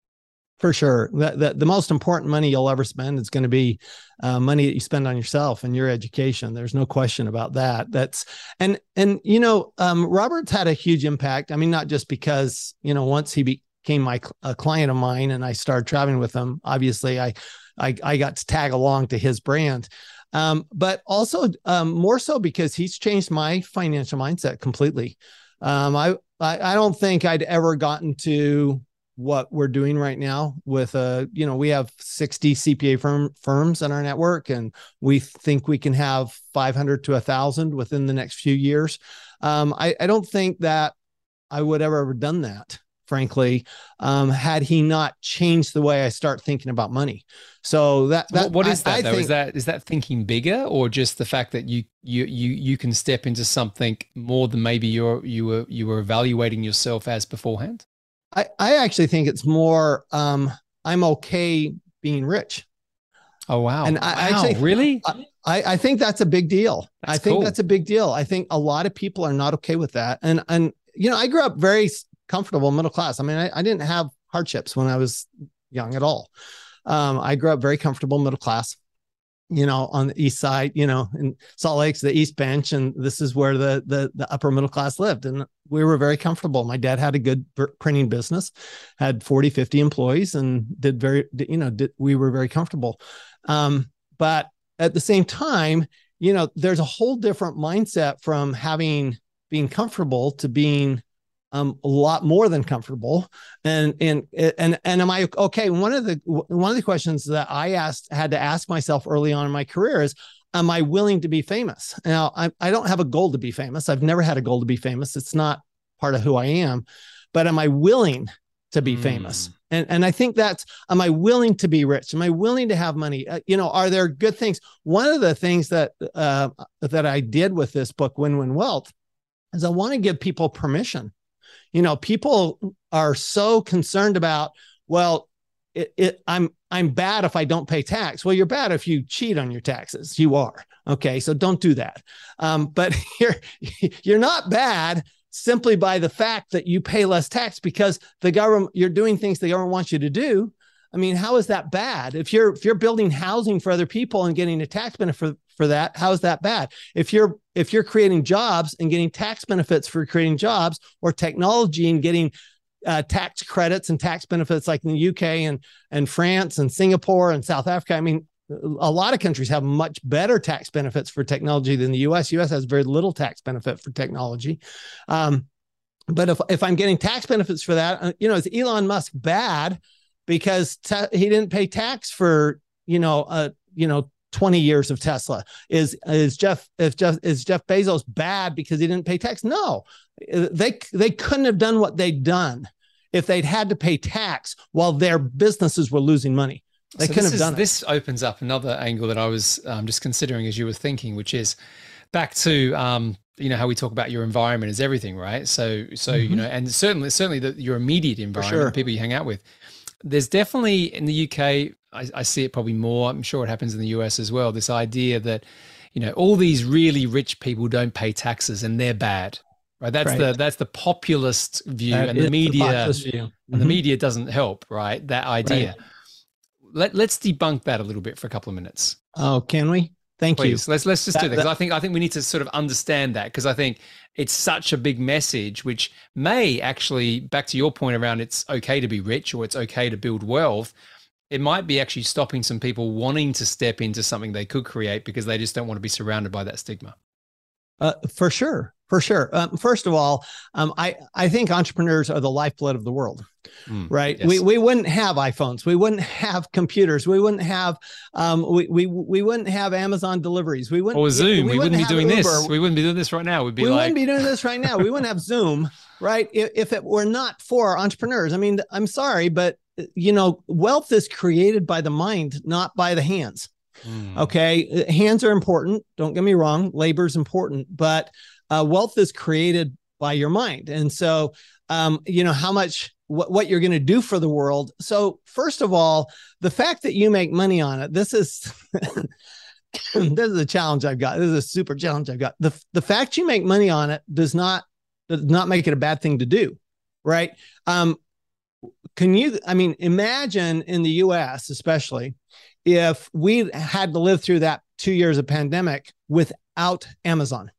For sure. The, the, the, most important money you'll ever spend is going to be uh, money that you spend on yourself and your education. There's no question about that. That's and and you know, um, Robert's had a huge impact. I mean, not just because you know once he became my a client of mine and I started traveling with him. Obviously, I I, I got to tag along to his brand. Um, but also um, more so because he's changed my financial mindset completely. Um, I, I I don't think I'd ever gotten to what we're doing right now with a uh, you know we have 60 cpa firm firms in our network and we think we can have 500 to 1000 within the next few years. Um, I, I don't think that i would ever have done that frankly um, had he not changed the way i start thinking about money. So that, that what is that I, though? Think, is that is that thinking bigger or just the fact that you you you you can step into something more than maybe you're you were you were evaluating yourself as beforehand I, I actually think it's more um, I'm okay being rich. Oh wow! And I wow, actually really I, I think that's a big deal. That's I think cool. that's a big deal. I think a lot of people are not okay with that. And and you know, I grew up very comfortable middle class. I mean, I, I didn't have hardships when I was young at all. Um, I grew up very comfortable middle class you know, on the east side, you know, in Salt Lake's the East Bench, and this is where the the the upper middle class lived, and we were very comfortable. My dad had a good printing business, had 40, 50 employees, and did very, you know, did, we were very comfortable. Um, but at the same time, you know, there's a whole different mindset from having being comfortable to being um, a lot more than comfortable. And and and and am I okay? One of the one of the questions that I asked had to ask myself early on in my career is, am I willing to be famous? Now I I don't have a goal to be famous. I've never had a goal to be famous. It's not part of who I am. But am I willing to be mm. famous? And and I think that's am I willing to be rich? Am I willing to have money? Uh, you know, are there good things? One of the things that uh, that I did with this book, Win Win Wealth, is I want to give people permission you know people are so concerned about well it, it, i'm i'm bad if i don't pay tax. Well you're bad if you cheat on your taxes. You are. Okay so don't do that. Um, but you're you're not bad simply by the fact that you pay less tax because the government you're doing things the government wants you to do. I mean, how is that bad? If you're if you're building housing for other people and getting a tax benefit for that how is that bad? If you're if you're creating jobs and getting tax benefits for creating jobs or technology and getting uh, tax credits and tax benefits like in the UK and and France and Singapore and South Africa I mean a lot of countries have much better tax benefits for technology than the US US has very little tax benefit for technology. Um, but if if I'm getting tax benefits for that uh, you know is Elon Musk bad because he didn't pay tax for you know uh you know 20 years of Tesla. Is is Jeff if Jeff is Jeff Bezos bad because he didn't pay tax? No. They they couldn't have done what they'd done if they'd had to pay tax while their businesses were losing money. They so couldn't have done it. This opens up another angle that I was um, just considering as you were thinking, which is back to um, you know how we talk about your environment is everything, right? So so mm-hmm. you know, and certainly certainly the, your immediate environment, sure. people you hang out with. There's definitely in the UK I, I see it probably more. I'm sure it happens in the US as well. This idea that you know all these really rich people don't pay taxes and they're bad right? That's right. the that's the populist view, that and the media the and the mm-hmm. media doesn't help, right? That idea. Right. Let let's debunk that a little bit for a couple of minutes. Oh, can we? Thank Please, you. Let's let's just that, do that because I think I think we need to sort of understand that because I think it's such a big message, which may actually back to your point around it's okay to be rich or it's okay to build wealth. It might be actually stopping some people wanting to step into something they could create because they just don't want to be surrounded by that stigma. Uh, for sure, for sure. Um, first of all, um, I I think entrepreneurs are the lifeblood of the world, mm, right? Yes. We we wouldn't have iPhones, we wouldn't have computers, we wouldn't have um, we we we wouldn't have Amazon deliveries, we wouldn't or Zoom, we, we wouldn't, wouldn't be doing Uber. this, we wouldn't be doing this right now. We'd be we like, wouldn't be doing this right now. We wouldn't have Zoom, right? If, if it were not for entrepreneurs, I mean, I'm sorry, but you know, wealth is created by the mind, not by the hands. Mm. Okay. Hands are important. Don't get me wrong. Labor is important, but uh, wealth is created by your mind. And so, um, you know, how much, what, what you're going to do for the world. So, first of all, the fact that you make money on it, this is. this is a challenge I've got. This is a super challenge I've got. The the fact you make money on it does not does not make it a bad thing to do, right? Um, can you? I mean, imagine in the U.S. especially if we had to live through that two years of pandemic without Amazon,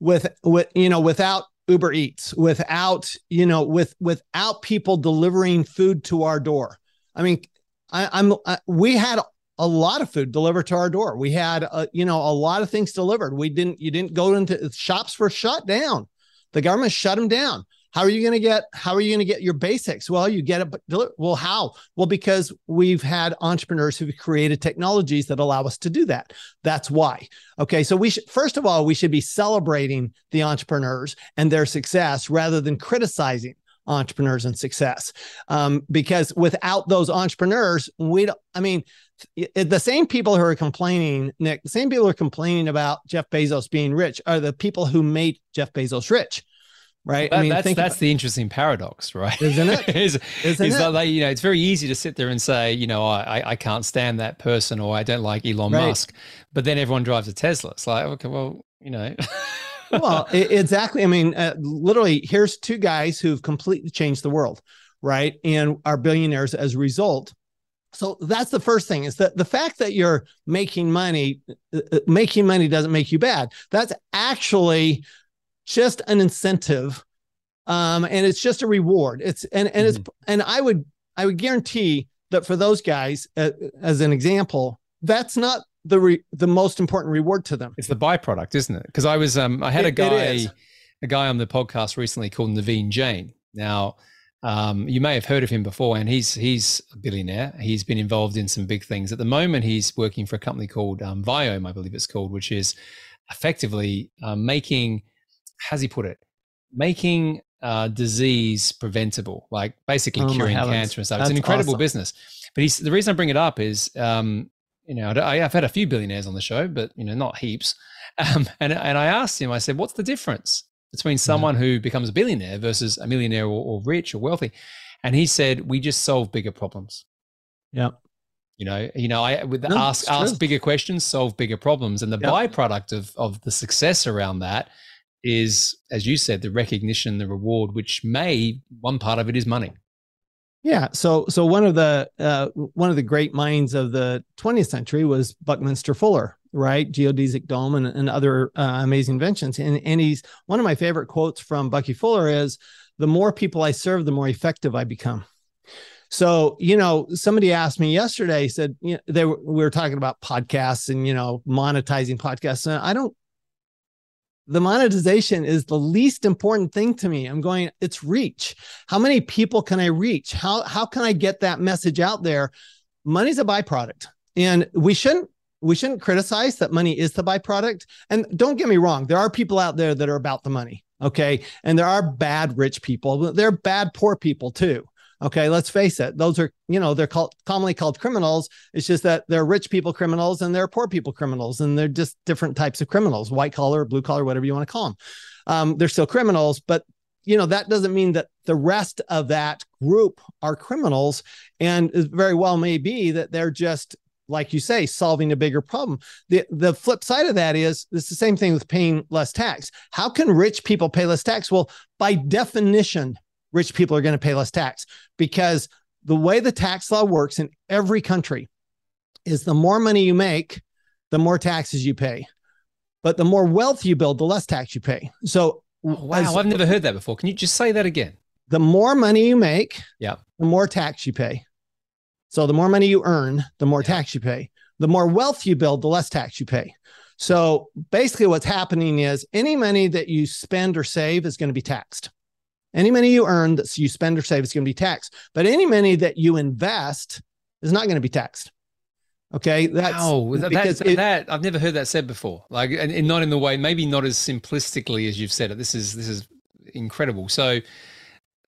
with with you know without Uber Eats, without you know with without people delivering food to our door. I mean, I, I'm I, we had a lot of food delivered to our door. We had a, you know a lot of things delivered. We didn't you didn't go into shops were shut down. The government shut them down. How are you going to get how are you going to get your basics? Well, you get it well how? Well because we've had entrepreneurs who've created technologies that allow us to do that. That's why. Okay, so we should first of all we should be celebrating the entrepreneurs and their success rather than criticizing entrepreneurs and success. Um, because without those entrepreneurs, we don't, I mean, the same people who are complaining, Nick, the same people who are complaining about Jeff Bezos being rich are the people who made Jeff Bezos rich right? That, I mean, that's that's the interesting paradox, right? Isn't it? is, isn't is it? Like, you know, it's very easy to sit there and say, you know, I I can't stand that person or I don't like Elon right. Musk, but then everyone drives a Tesla. It's like, okay, well, you know. well, exactly. I mean, uh, literally, here's two guys who've completely changed the world, right? And are billionaires as a result. So that's the first thing is that the fact that you're making money, uh, uh making money doesn't make you bad. That's actually just an incentive um, and it's just a reward it's and and mm-hmm. it's and i would i would guarantee that for those guys uh, as an example that's not the re- the most important reward to them it's the byproduct isn't it because i was um i had it, a guy a guy on the podcast recently called naveen jain now um, you may have heard of him before, and he's he's a billionaire. He's been involved in some big things. At the moment, he's working for a company called um, Viome, I believe it's called, which is effectively uh, making how's he put it? Making uh, disease preventable, like basically oh curing cancer and stuff. That's it's an incredible awesome. business. But he's the reason I bring it up is, um, you know, I, have had a few billionaires on the show, but you know, not heaps. Um, and and I asked him, I said, what's the difference between someone yeah. who becomes a billionaire versus a millionaire or, or rich or wealthy? And he said, we just solve bigger problems. Yeah. You know, you know, I with no, ask ask bigger questions, solve bigger problems, and the yep. byproduct of of the success around that is, as you said, the recognition, the reward, which may one part of it is money. Yeah. So so one of the uh, one of the great minds of the 20th century was Buckminster Fuller, right? Geodesic dome and, and other uh, amazing inventions. And and he's one of my favorite quotes from Bucky Fuller is, "The more people I serve, the more effective I become." So, you know, somebody asked me yesterday, said, you know, they were, we were talking about podcasts and, you know, monetizing podcasts. And I don't the monetization is the least important thing to me. I'm going, it's reach. How many people can I reach? How how can I get that message out there? Money's a byproduct. And we shouldn't we shouldn't criticize that money is the byproduct. And don't get me wrong, there are people out there that are about the money. Okay. And there are bad rich people, there are bad poor people too. Okay, let's face it; those are you know they're called commonly called criminals. It's just that they're rich people criminals and they're poor people criminals, and they're just different types of criminals, white collar, blue collar, whatever you want to call them. Um, they're still criminals, but you know that doesn't mean that the rest of that group are criminals, and it very well may be that they're just like you say, solving a bigger problem. The the flip side of that is it's the same thing with paying less tax. How can rich people pay less tax? Well, by definition, rich people are going to pay less tax because the way the tax law works in every country is the more money you make, the more taxes you pay. But the more wealth you build, the less tax you pay. So, oh, wow, as, I've never heard that before. Can you just say that again? The more money you make, yeah, the more tax you pay. So the more money you earn, the more yeah. tax you pay. The more wealth you build, the less tax you pay. So basically, what's happening is any money that you spend or save is going to be taxed. Any money you earn that you spend or save is going to be taxed. But any money that you invest is not going to be taxed. Okay, that's wow, that, it, that I've never heard that said before. Like, and, and not in the way, maybe not as simplistically as you've said it. This is this is incredible. So,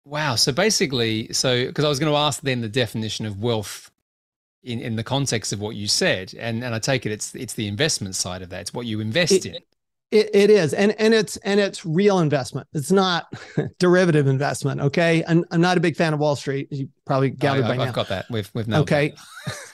Wow. So basically, so because I was going to ask then the definition of wealth in, in the context of what you said, and and I take it it's it's the investment side of that. It's what you invest it, in. It, it is, and and it's and it's real investment. It's not derivative investment. Okay, I'm, I'm not a big fan of Wall Street. You probably oh, gathered I, by I've now. I've got that. We've we've okay,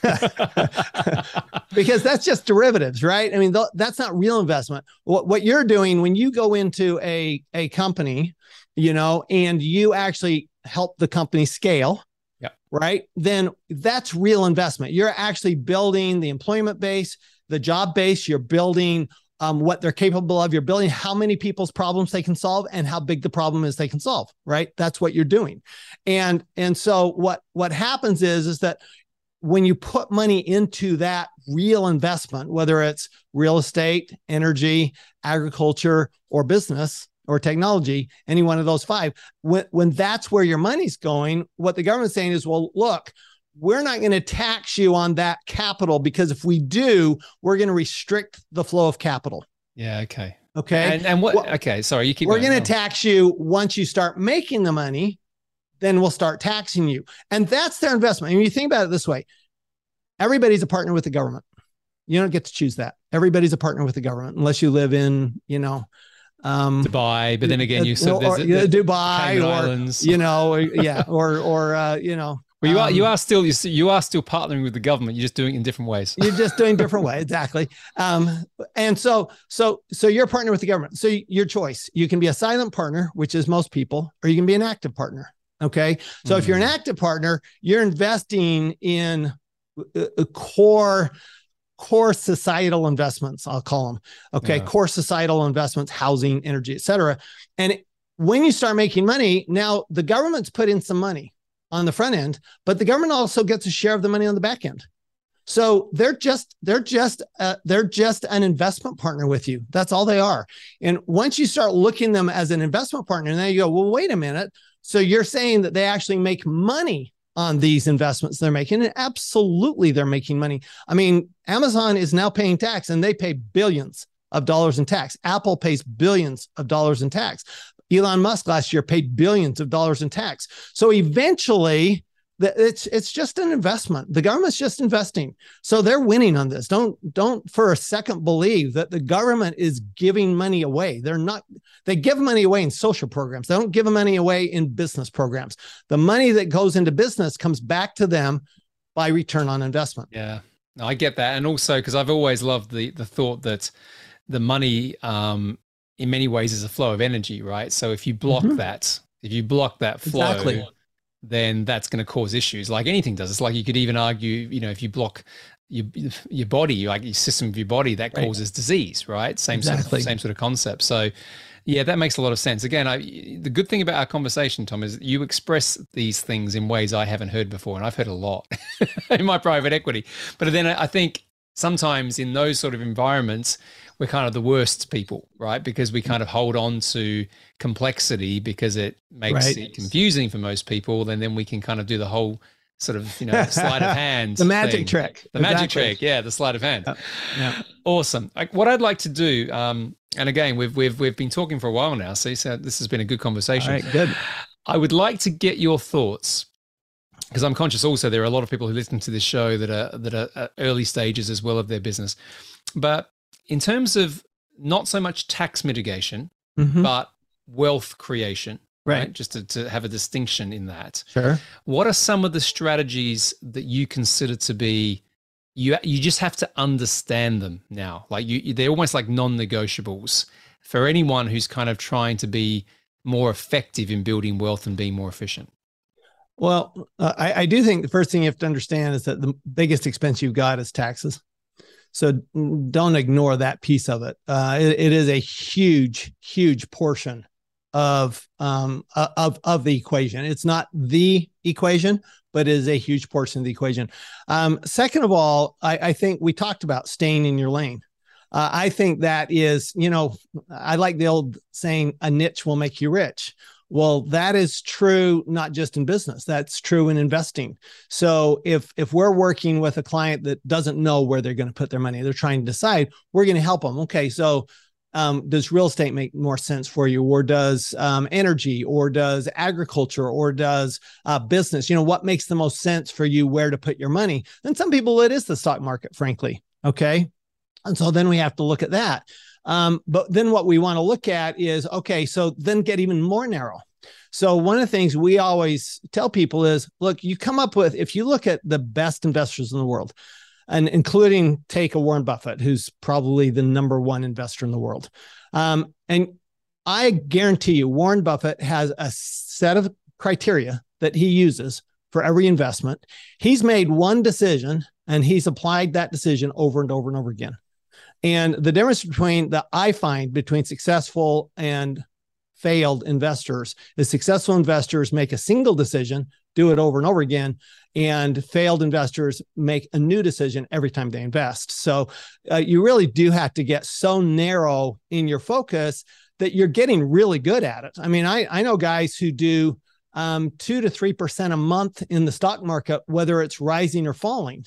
because that's just derivatives, right? I mean, th- that's not real investment. What what you're doing when you go into a a company you know, and you actually help the company scale, yeah. right? Then that's real investment. You're actually building the employment base, the job base, you're building um, what they're capable of. You're building how many people's problems they can solve and how big the problem is they can solve. Right. That's what you're doing. And and so what what happens is is that when you put money into that real investment, whether it's real estate, energy, agriculture, or business, or technology, any one of those five, when, when that's where your money's going, what the government's saying is, well, look, we're not going to tax you on that capital because if we do, we're going to restrict the flow of capital. Yeah. Okay. Okay. And, and what? Well, okay. Sorry, you keep. We're going to tax you once you start making the money. Then we'll start taxing you, and that's their investment. And you think about it this way: everybody's a partner with the government. You don't get to choose that. Everybody's a partner with the government unless you live in, you know, um, Dubai, but then again, you said or, the, Dubai or Islands. you know, yeah, or or uh, you know. Well, you are you um, are still you are still partnering with the government. You're just doing it in different ways. You're just doing different ways, exactly. Um, and so so so you're a partner with the government. So your choice: you can be a silent partner, which is most people, or you can be an active partner. Okay, so mm if you're an mm. active partner, you're investing in a, a core core societal investments i'll call them okay yeah. core societal investments housing energy etc and when you start making money now the government's put in some money on the front end but the government also gets a share of the money on the back end so they're just they're just uh, they're just an investment partner with you that's all they are and once you start looking them as an investment partner and then you go well wait a minute so you're saying that they actually make money on these investments they're making. And absolutely, they're making money. I mean, Amazon is now paying tax and they pay billions of dollars in tax. Apple pays billions of dollars in tax. Elon Musk last year paid billions of dollars in tax. So eventually, it's it's just an investment. The government's just investing. So they're winning on this. Don't don't for a second believe that the government is giving money away. They're not they give money away in social programs. They don't give money away in business programs. The money that goes into business comes back to them by return on investment. Yeah. No, I get that. And also because I've always loved the the thought that the money um in many ways is a flow of energy, right? So if you block mm-hmm. that, if you block that flow, exactly then that's going to cause issues like anything does. It's like you could even argue, you know, if you block your your body, like your system of your body, that right. causes disease, right? Same exactly. sort of, same sort of concept. So, yeah, that makes a lot of sense. Again, I, the good thing about our conversation, Tom, is you express these things in ways I haven't heard before, and I've heard a lot in my private equity. But then I think sometimes in those sort of environments, we're kind of the worst people, right? Because we kind of hold on to complexity because it makes right. it confusing for most people. And then we can kind of do the whole sort of, you know, sleight of hand. the magic thing. trick. The exactly. magic trick. Yeah, the sleight of hand. Yeah. yeah. Awesome. Like, what I'd like to do, um, and again, we've we've we've been talking for a while now, so, so this has been a good conversation. All right, good. I would like to get your thoughts because I'm conscious also there are a lot of people who listen to this show that are that are early stages as well of their business. But in terms of not so much tax mitigation, mm-hmm. but wealth creation, right? right? Just to, to have a distinction in that. Sure. What are some of the strategies that you consider to be you you just have to understand them now. Like you, they're almost like non-negotiables for anyone who's kind of trying to be more effective in building wealth and being more efficient. Well, uh, I, I do think the first thing you have to understand is that the biggest expense you've got is taxes. So don't ignore that piece of it. Uh, it, it is a huge, huge portion of um, uh, of of the equation. It's not the equation, but is a huge portion of the equation. Um, second of all, I, I, think we talked about staying in your lane. Uh, I think that is, you know, I like the old saying, "A niche will make you rich." Well, that is true not just in business. That's true in investing. So if if we're working with a client that doesn't know where they're going to put their money, they're trying to decide, we're going to help them. Okay, so um, does real estate make more sense for you or does um, energy or does agriculture or does uh, business you know what makes the most sense for you where to put your money and some people it is the stock market frankly okay and so then we have to look at that um, but then what we want to look at is okay so then get even more narrow so one of the things we always tell people is look you come up with if you look at the best investors in the world and including take a Warren Buffett, who's probably the number one investor in the world. Um, and I guarantee you, Warren Buffett has a set of criteria that he uses for every investment. He's made one decision and he's applied that decision over and over and over again. And the difference between that I find between successful and failed investors is successful investors make a single decision, do it over and over again and failed investors make a new decision every time they invest. So uh, you really do have to get so narrow in your focus that you're getting really good at it. I mean, I, I know guys who do um, two to 3% a month in the stock market, whether it's rising or falling.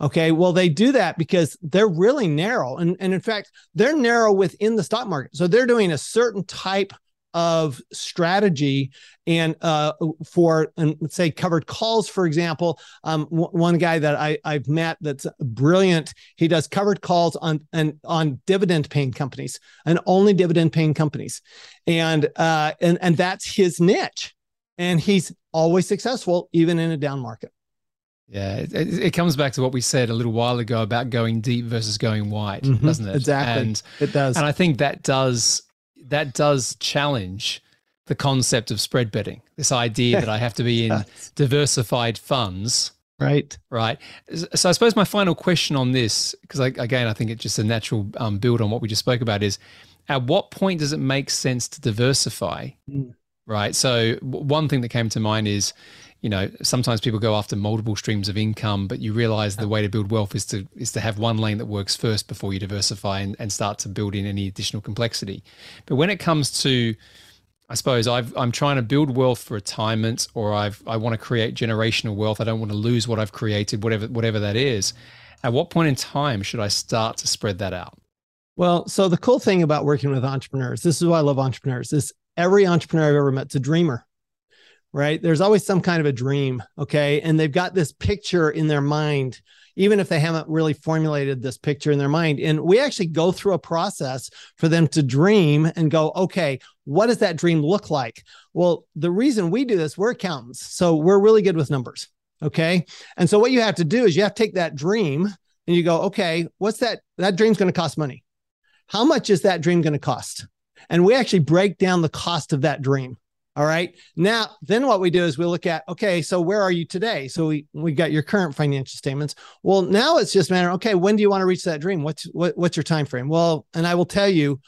Okay. Well, they do that because they're really narrow. And, and in fact, they're narrow within the stock market. So they're doing a certain type of strategy and uh, for and let's say covered calls for example um, w- one guy that I, i've met that's brilliant he does covered calls on and on dividend paying companies and only dividend paying companies and uh, and and that's his niche and he's always successful even in a down market yeah, it, it, comes back to what we said a little while ago about going deep versus going wide, mm-hmm, doesn't it? Exactly. And it does. And I think that does that does challenge the concept of spread betting. This idea that I have to be in diversified funds. Right. Right. So I suppose my final question on this, because again, I think it's just a natural um, build on what we just spoke about, is at what point does it make sense to diversify? Mm. Right. So one thing that came to mind is you know sometimes people go after multiple streams of income but you realize the way to build wealth is to is to have one lane that works first before you diversify and, and start to build in any additional complexity but when it comes to I suppose i am trying to build wealth for retirement, or I've I want to create generational wealth. I don't want to lose what I've created, whatever whatever that is. At what point in time should I start to spread that out? Well, so the cool thing about working with entrepreneurs, this is why I love entrepreneurs. Is every entrepreneur I've ever met is a dreamer right? There's always some kind of a dream. Okay. And they've got this picture in their mind, even if they haven't really formulated this picture in their mind. And we actually go through a process for them to dream and go, okay, what does that dream look like? Well, the reason we do this, we're accountants. So we're really good with numbers. Okay. And so what you have to do is you have to take that dream and you go, okay, what's that? That dream's going to cost money. How much is that dream going to cost? And we actually break down the cost of that dream. All right. Now, then what we do is we look at, okay, so where are you today? So we we got your current financial statements. Well, now it's just a matter, okay, when do you want to reach that dream? What's what, what's your time frame? Well, and I will tell you,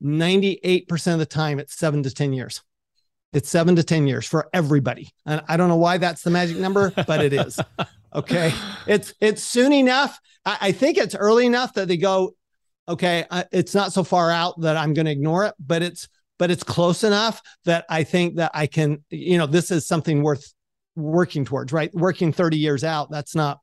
98% of the time it's seven to 10 years. It's seven to 10 years for everybody. And I don't know why that's the magic number, but it is. Okay. It's it's soon enough. I, I think it's early enough that they go, okay, uh, it's not so far out that I'm going to ignore it, but it's but it's close enough that I think that I can, you know, this is something worth working towards, right? Working 30 years out, that's not,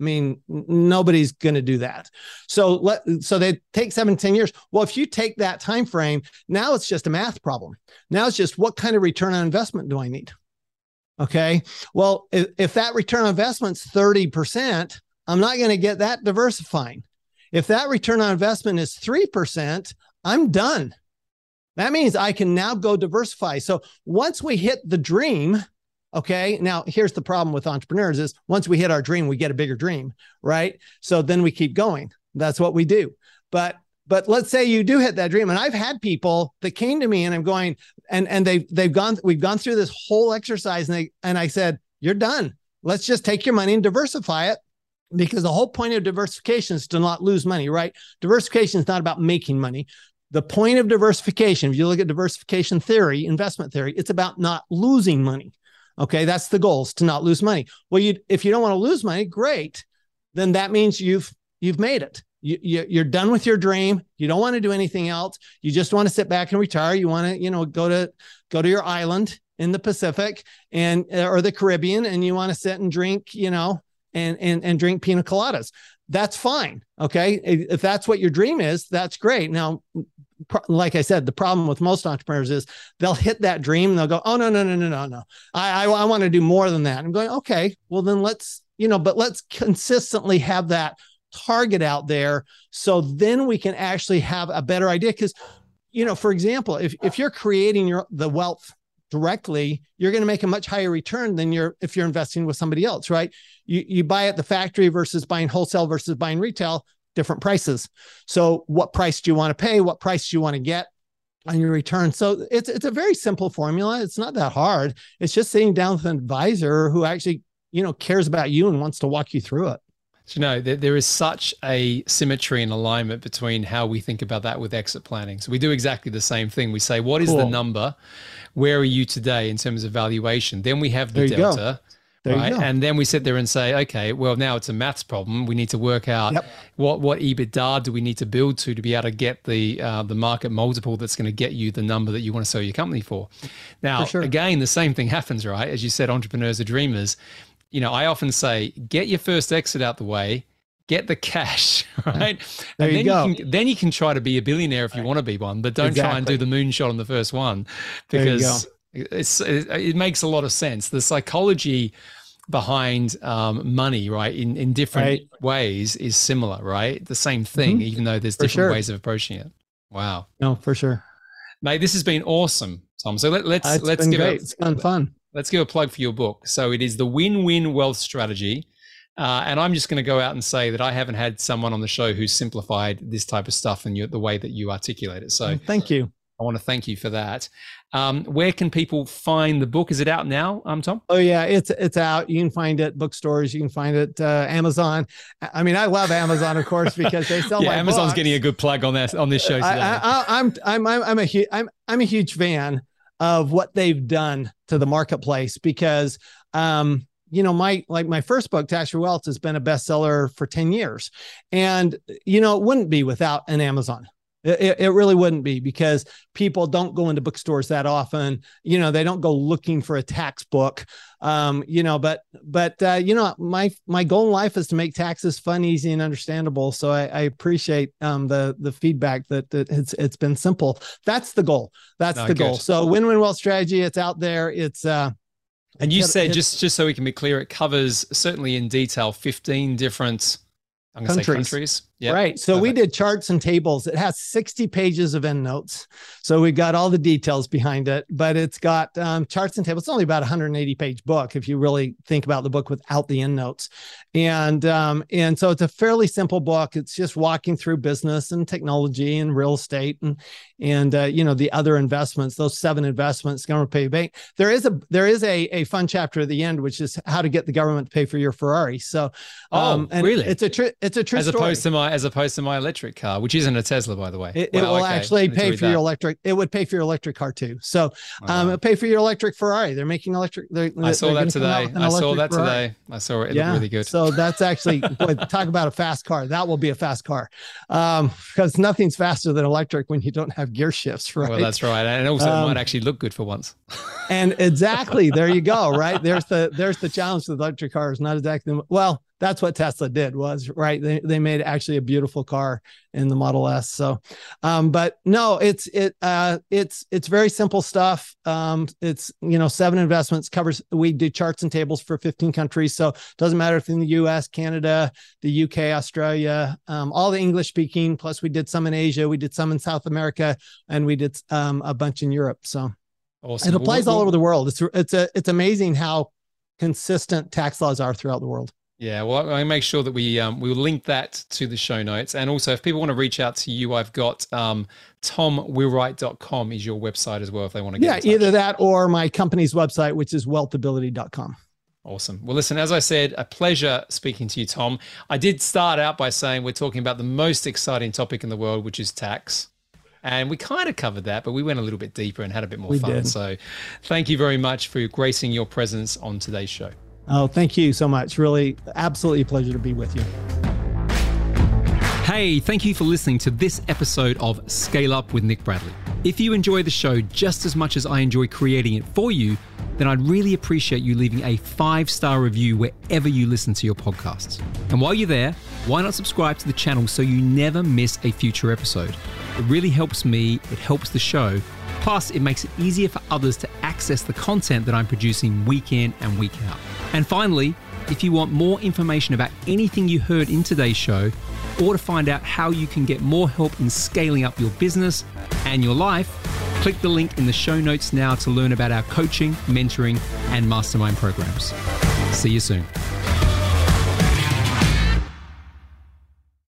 I mean, nobody's going to do that. So let, so they take seven, 10 years. Well, if you take that time frame, now it's just a math problem. Now it's just what kind of return on investment do I need? Okay. Well, if, if that return on investment's 30%, I'm not going to get that diversifying. If that return on investment is 3%, I'm done. That means I can now go diversify. So once we hit the dream, Okay. Now, here's the problem with entrepreneurs is once we hit our dream, we get a bigger dream, right? So then we keep going. That's what we do. But but let's say you do hit that dream and i've had people that came to me and i'm going and and they've they've gone we've gone through this whole exercise and they and i said you're done let's just take your money and diversify it because the whole point of diversification is to not lose money right diversification is not about making money the point of diversification if you look at diversification theory investment theory it's about not losing money Okay, that's the goal is to not lose money. Well, you if you don't want to lose money, great. Then that means you've you've made it. You, you you're done with your dream. You don't want to do anything else. You just want to sit back and retire. You want to you know go to go to your island in the Pacific and or the Caribbean, and you want to sit and drink you know and and and drink pina coladas. That's fine. Okay, if that's what your dream is, that's great. Now like I said, the problem with most entrepreneurs is they'll hit that dream and they'll go, "Oh no, no, no, no, no, no! I I, I want to do more than that." I'm going, "Okay, well then let's you know, but let's consistently have that target out there, so then we can actually have a better idea." Because you know, for example, if if you're creating your the wealth directly, you're going to make a much higher return than you're if you're investing with somebody else, right? You you buy at the factory versus buying wholesale versus buying retail different prices. So what price do you want to pay? What price do you want to get? on your return. So it's it's a very simple formula. It's not that hard. It's just sitting down with an advisor who actually, you know, cares about you and wants to walk you through it. So, you know, there, there is such a symmetry and alignment between how we think about that with exit planning. So we do exactly the same thing. We say, what is cool. the number? Where are you today in terms of valuation? Then we have the delta. Go. There right? And then we sit there and say, okay, well, now it's a maths problem. We need to work out yep. what what EBITDA do we need to build to to be able to get the uh, the market multiple that's going to get you the number that you want to sell your company for. Now, for sure. again, the same thing happens, right? As you said, entrepreneurs are dreamers. You know, I often say, get your first exit out the way, get the cash, right? There and you go. You can, then you can try to be a billionaire if you right. want to be one, but don't exactly. try and do the moonshot on the first one because it's it, it, makes a lot of sense. The psychology behind um, money, right, in in different right. ways is similar, right? The same thing, mm-hmm. even though there's different sure. ways of approaching it. Wow. No, for sure. Mate, this has been awesome, Tom. So let, let's uh, let's give great. A, it's been fun. Let's give a plug for your book. So it is the Win-Win Wealth Strategy. Uh, and I'm just going to go out and say that I haven't had someone on the show who's simplified this type of stuff in the way that you articulate it. So thank you. I want to thank you for that. Um, where can people find the book? Is it out now, um, Tom? Oh yeah, it's it's out. You can find it bookstores. You can find it uh, Amazon. I mean, I love Amazon, of course, because they sell. yeah, Amazon's books. getting a good plug on that on this show today. I, am I'm, I'm I'm I'm a hu- I'm I'm a huge fan of what they've done to the marketplace because um you know my like my first book tax free wealth has been a bestseller for 10 years and you know it wouldn't be without an amazon it, it really wouldn't be because people don't go into bookstores that often. You know, they don't go looking for a tax book. Um, you know, but but uh, you know, my my goal in life is to make taxes fun, easy, and understandable. So I, I appreciate um, the the feedback that, that it's it's been simple. That's the goal. That's no, the goal. So win win wealth strategy. It's out there. It's uh, and you said just just so we can be clear, it covers certainly in detail 15 different I'm countries. countries. Yep. Right. So we did charts and tables. It has 60 pages of endnotes. So we've got all the details behind it, but it's got um, charts and tables. It's only about 180 page book if you really think about the book without the endnotes. And um, and so it's a fairly simple book. It's just walking through business and technology and real estate and and uh, you know the other investments. Those seven investments, government pay bank. There is a there is a a fun chapter at the end, which is how to get the government to pay for your Ferrari. So um, oh, really? It's a true it's a true as story. opposed to my as opposed to my electric car, which isn't a Tesla, by the way. It, it will okay. actually pay for that. your electric. It would pay for your electric car too. So, um, it'll pay for your electric Ferrari. They're making electric. They're, I saw that today. I saw that Ferrari. today. I saw it. It yeah. looked really good. So that's actually boy, talk about a fast car. That will be a fast car, um, because nothing's faster than electric when you don't have gear shifts, right? Well, that's right, and also um, it might actually look good for once. and exactly, there you go. Right there's the there's the challenge with electric cars. Not exactly well that's what Tesla did was right. They, they made actually a beautiful car in the Model S. So, um, but no, it's, it, uh, it's, it's very simple stuff. Um, it's, you know, seven investments covers, we do charts and tables for 15 countries. So it doesn't matter if in the US, Canada, the UK, Australia, um, all the English speaking, plus we did some in Asia, we did some in South America and we did, um, a bunch in Europe. So Awesome. It applies all over the world. It's it's a it's amazing how consistent tax laws are throughout the world. Yeah, well, I make sure that we um, we'll link that to the show notes, and also if people want to reach out to you, I've got um, tomwheelwright.com is your website as well if they want to get. Yeah, either that or my company's website, which is wealthability.com. Awesome. Well, listen, as I said, a pleasure speaking to you, Tom. I did start out by saying we're talking about the most exciting topic in the world, which is tax. And we kind of covered that, but we went a little bit deeper and had a bit more we fun. Did. So thank you very much for gracing your presence on today's show. Oh, thank you so much. Really, absolutely pleasure to be with you. Hey, thank you for listening to this episode of Scale Up with Nick Bradley. If you enjoy the show just as much as I enjoy creating it for you, then I'd really appreciate you leaving a five star review wherever you listen to your podcasts. And while you're there, why not subscribe to the channel so you never miss a future episode? It really helps me, it helps the show. Plus, it makes it easier for others to access the content that I'm producing week in and week out. And finally, if you want more information about anything you heard in today's show, or to find out how you can get more help in scaling up your business and your life, click the link in the show notes now to learn about our coaching, mentoring, and mastermind programs. See you soon.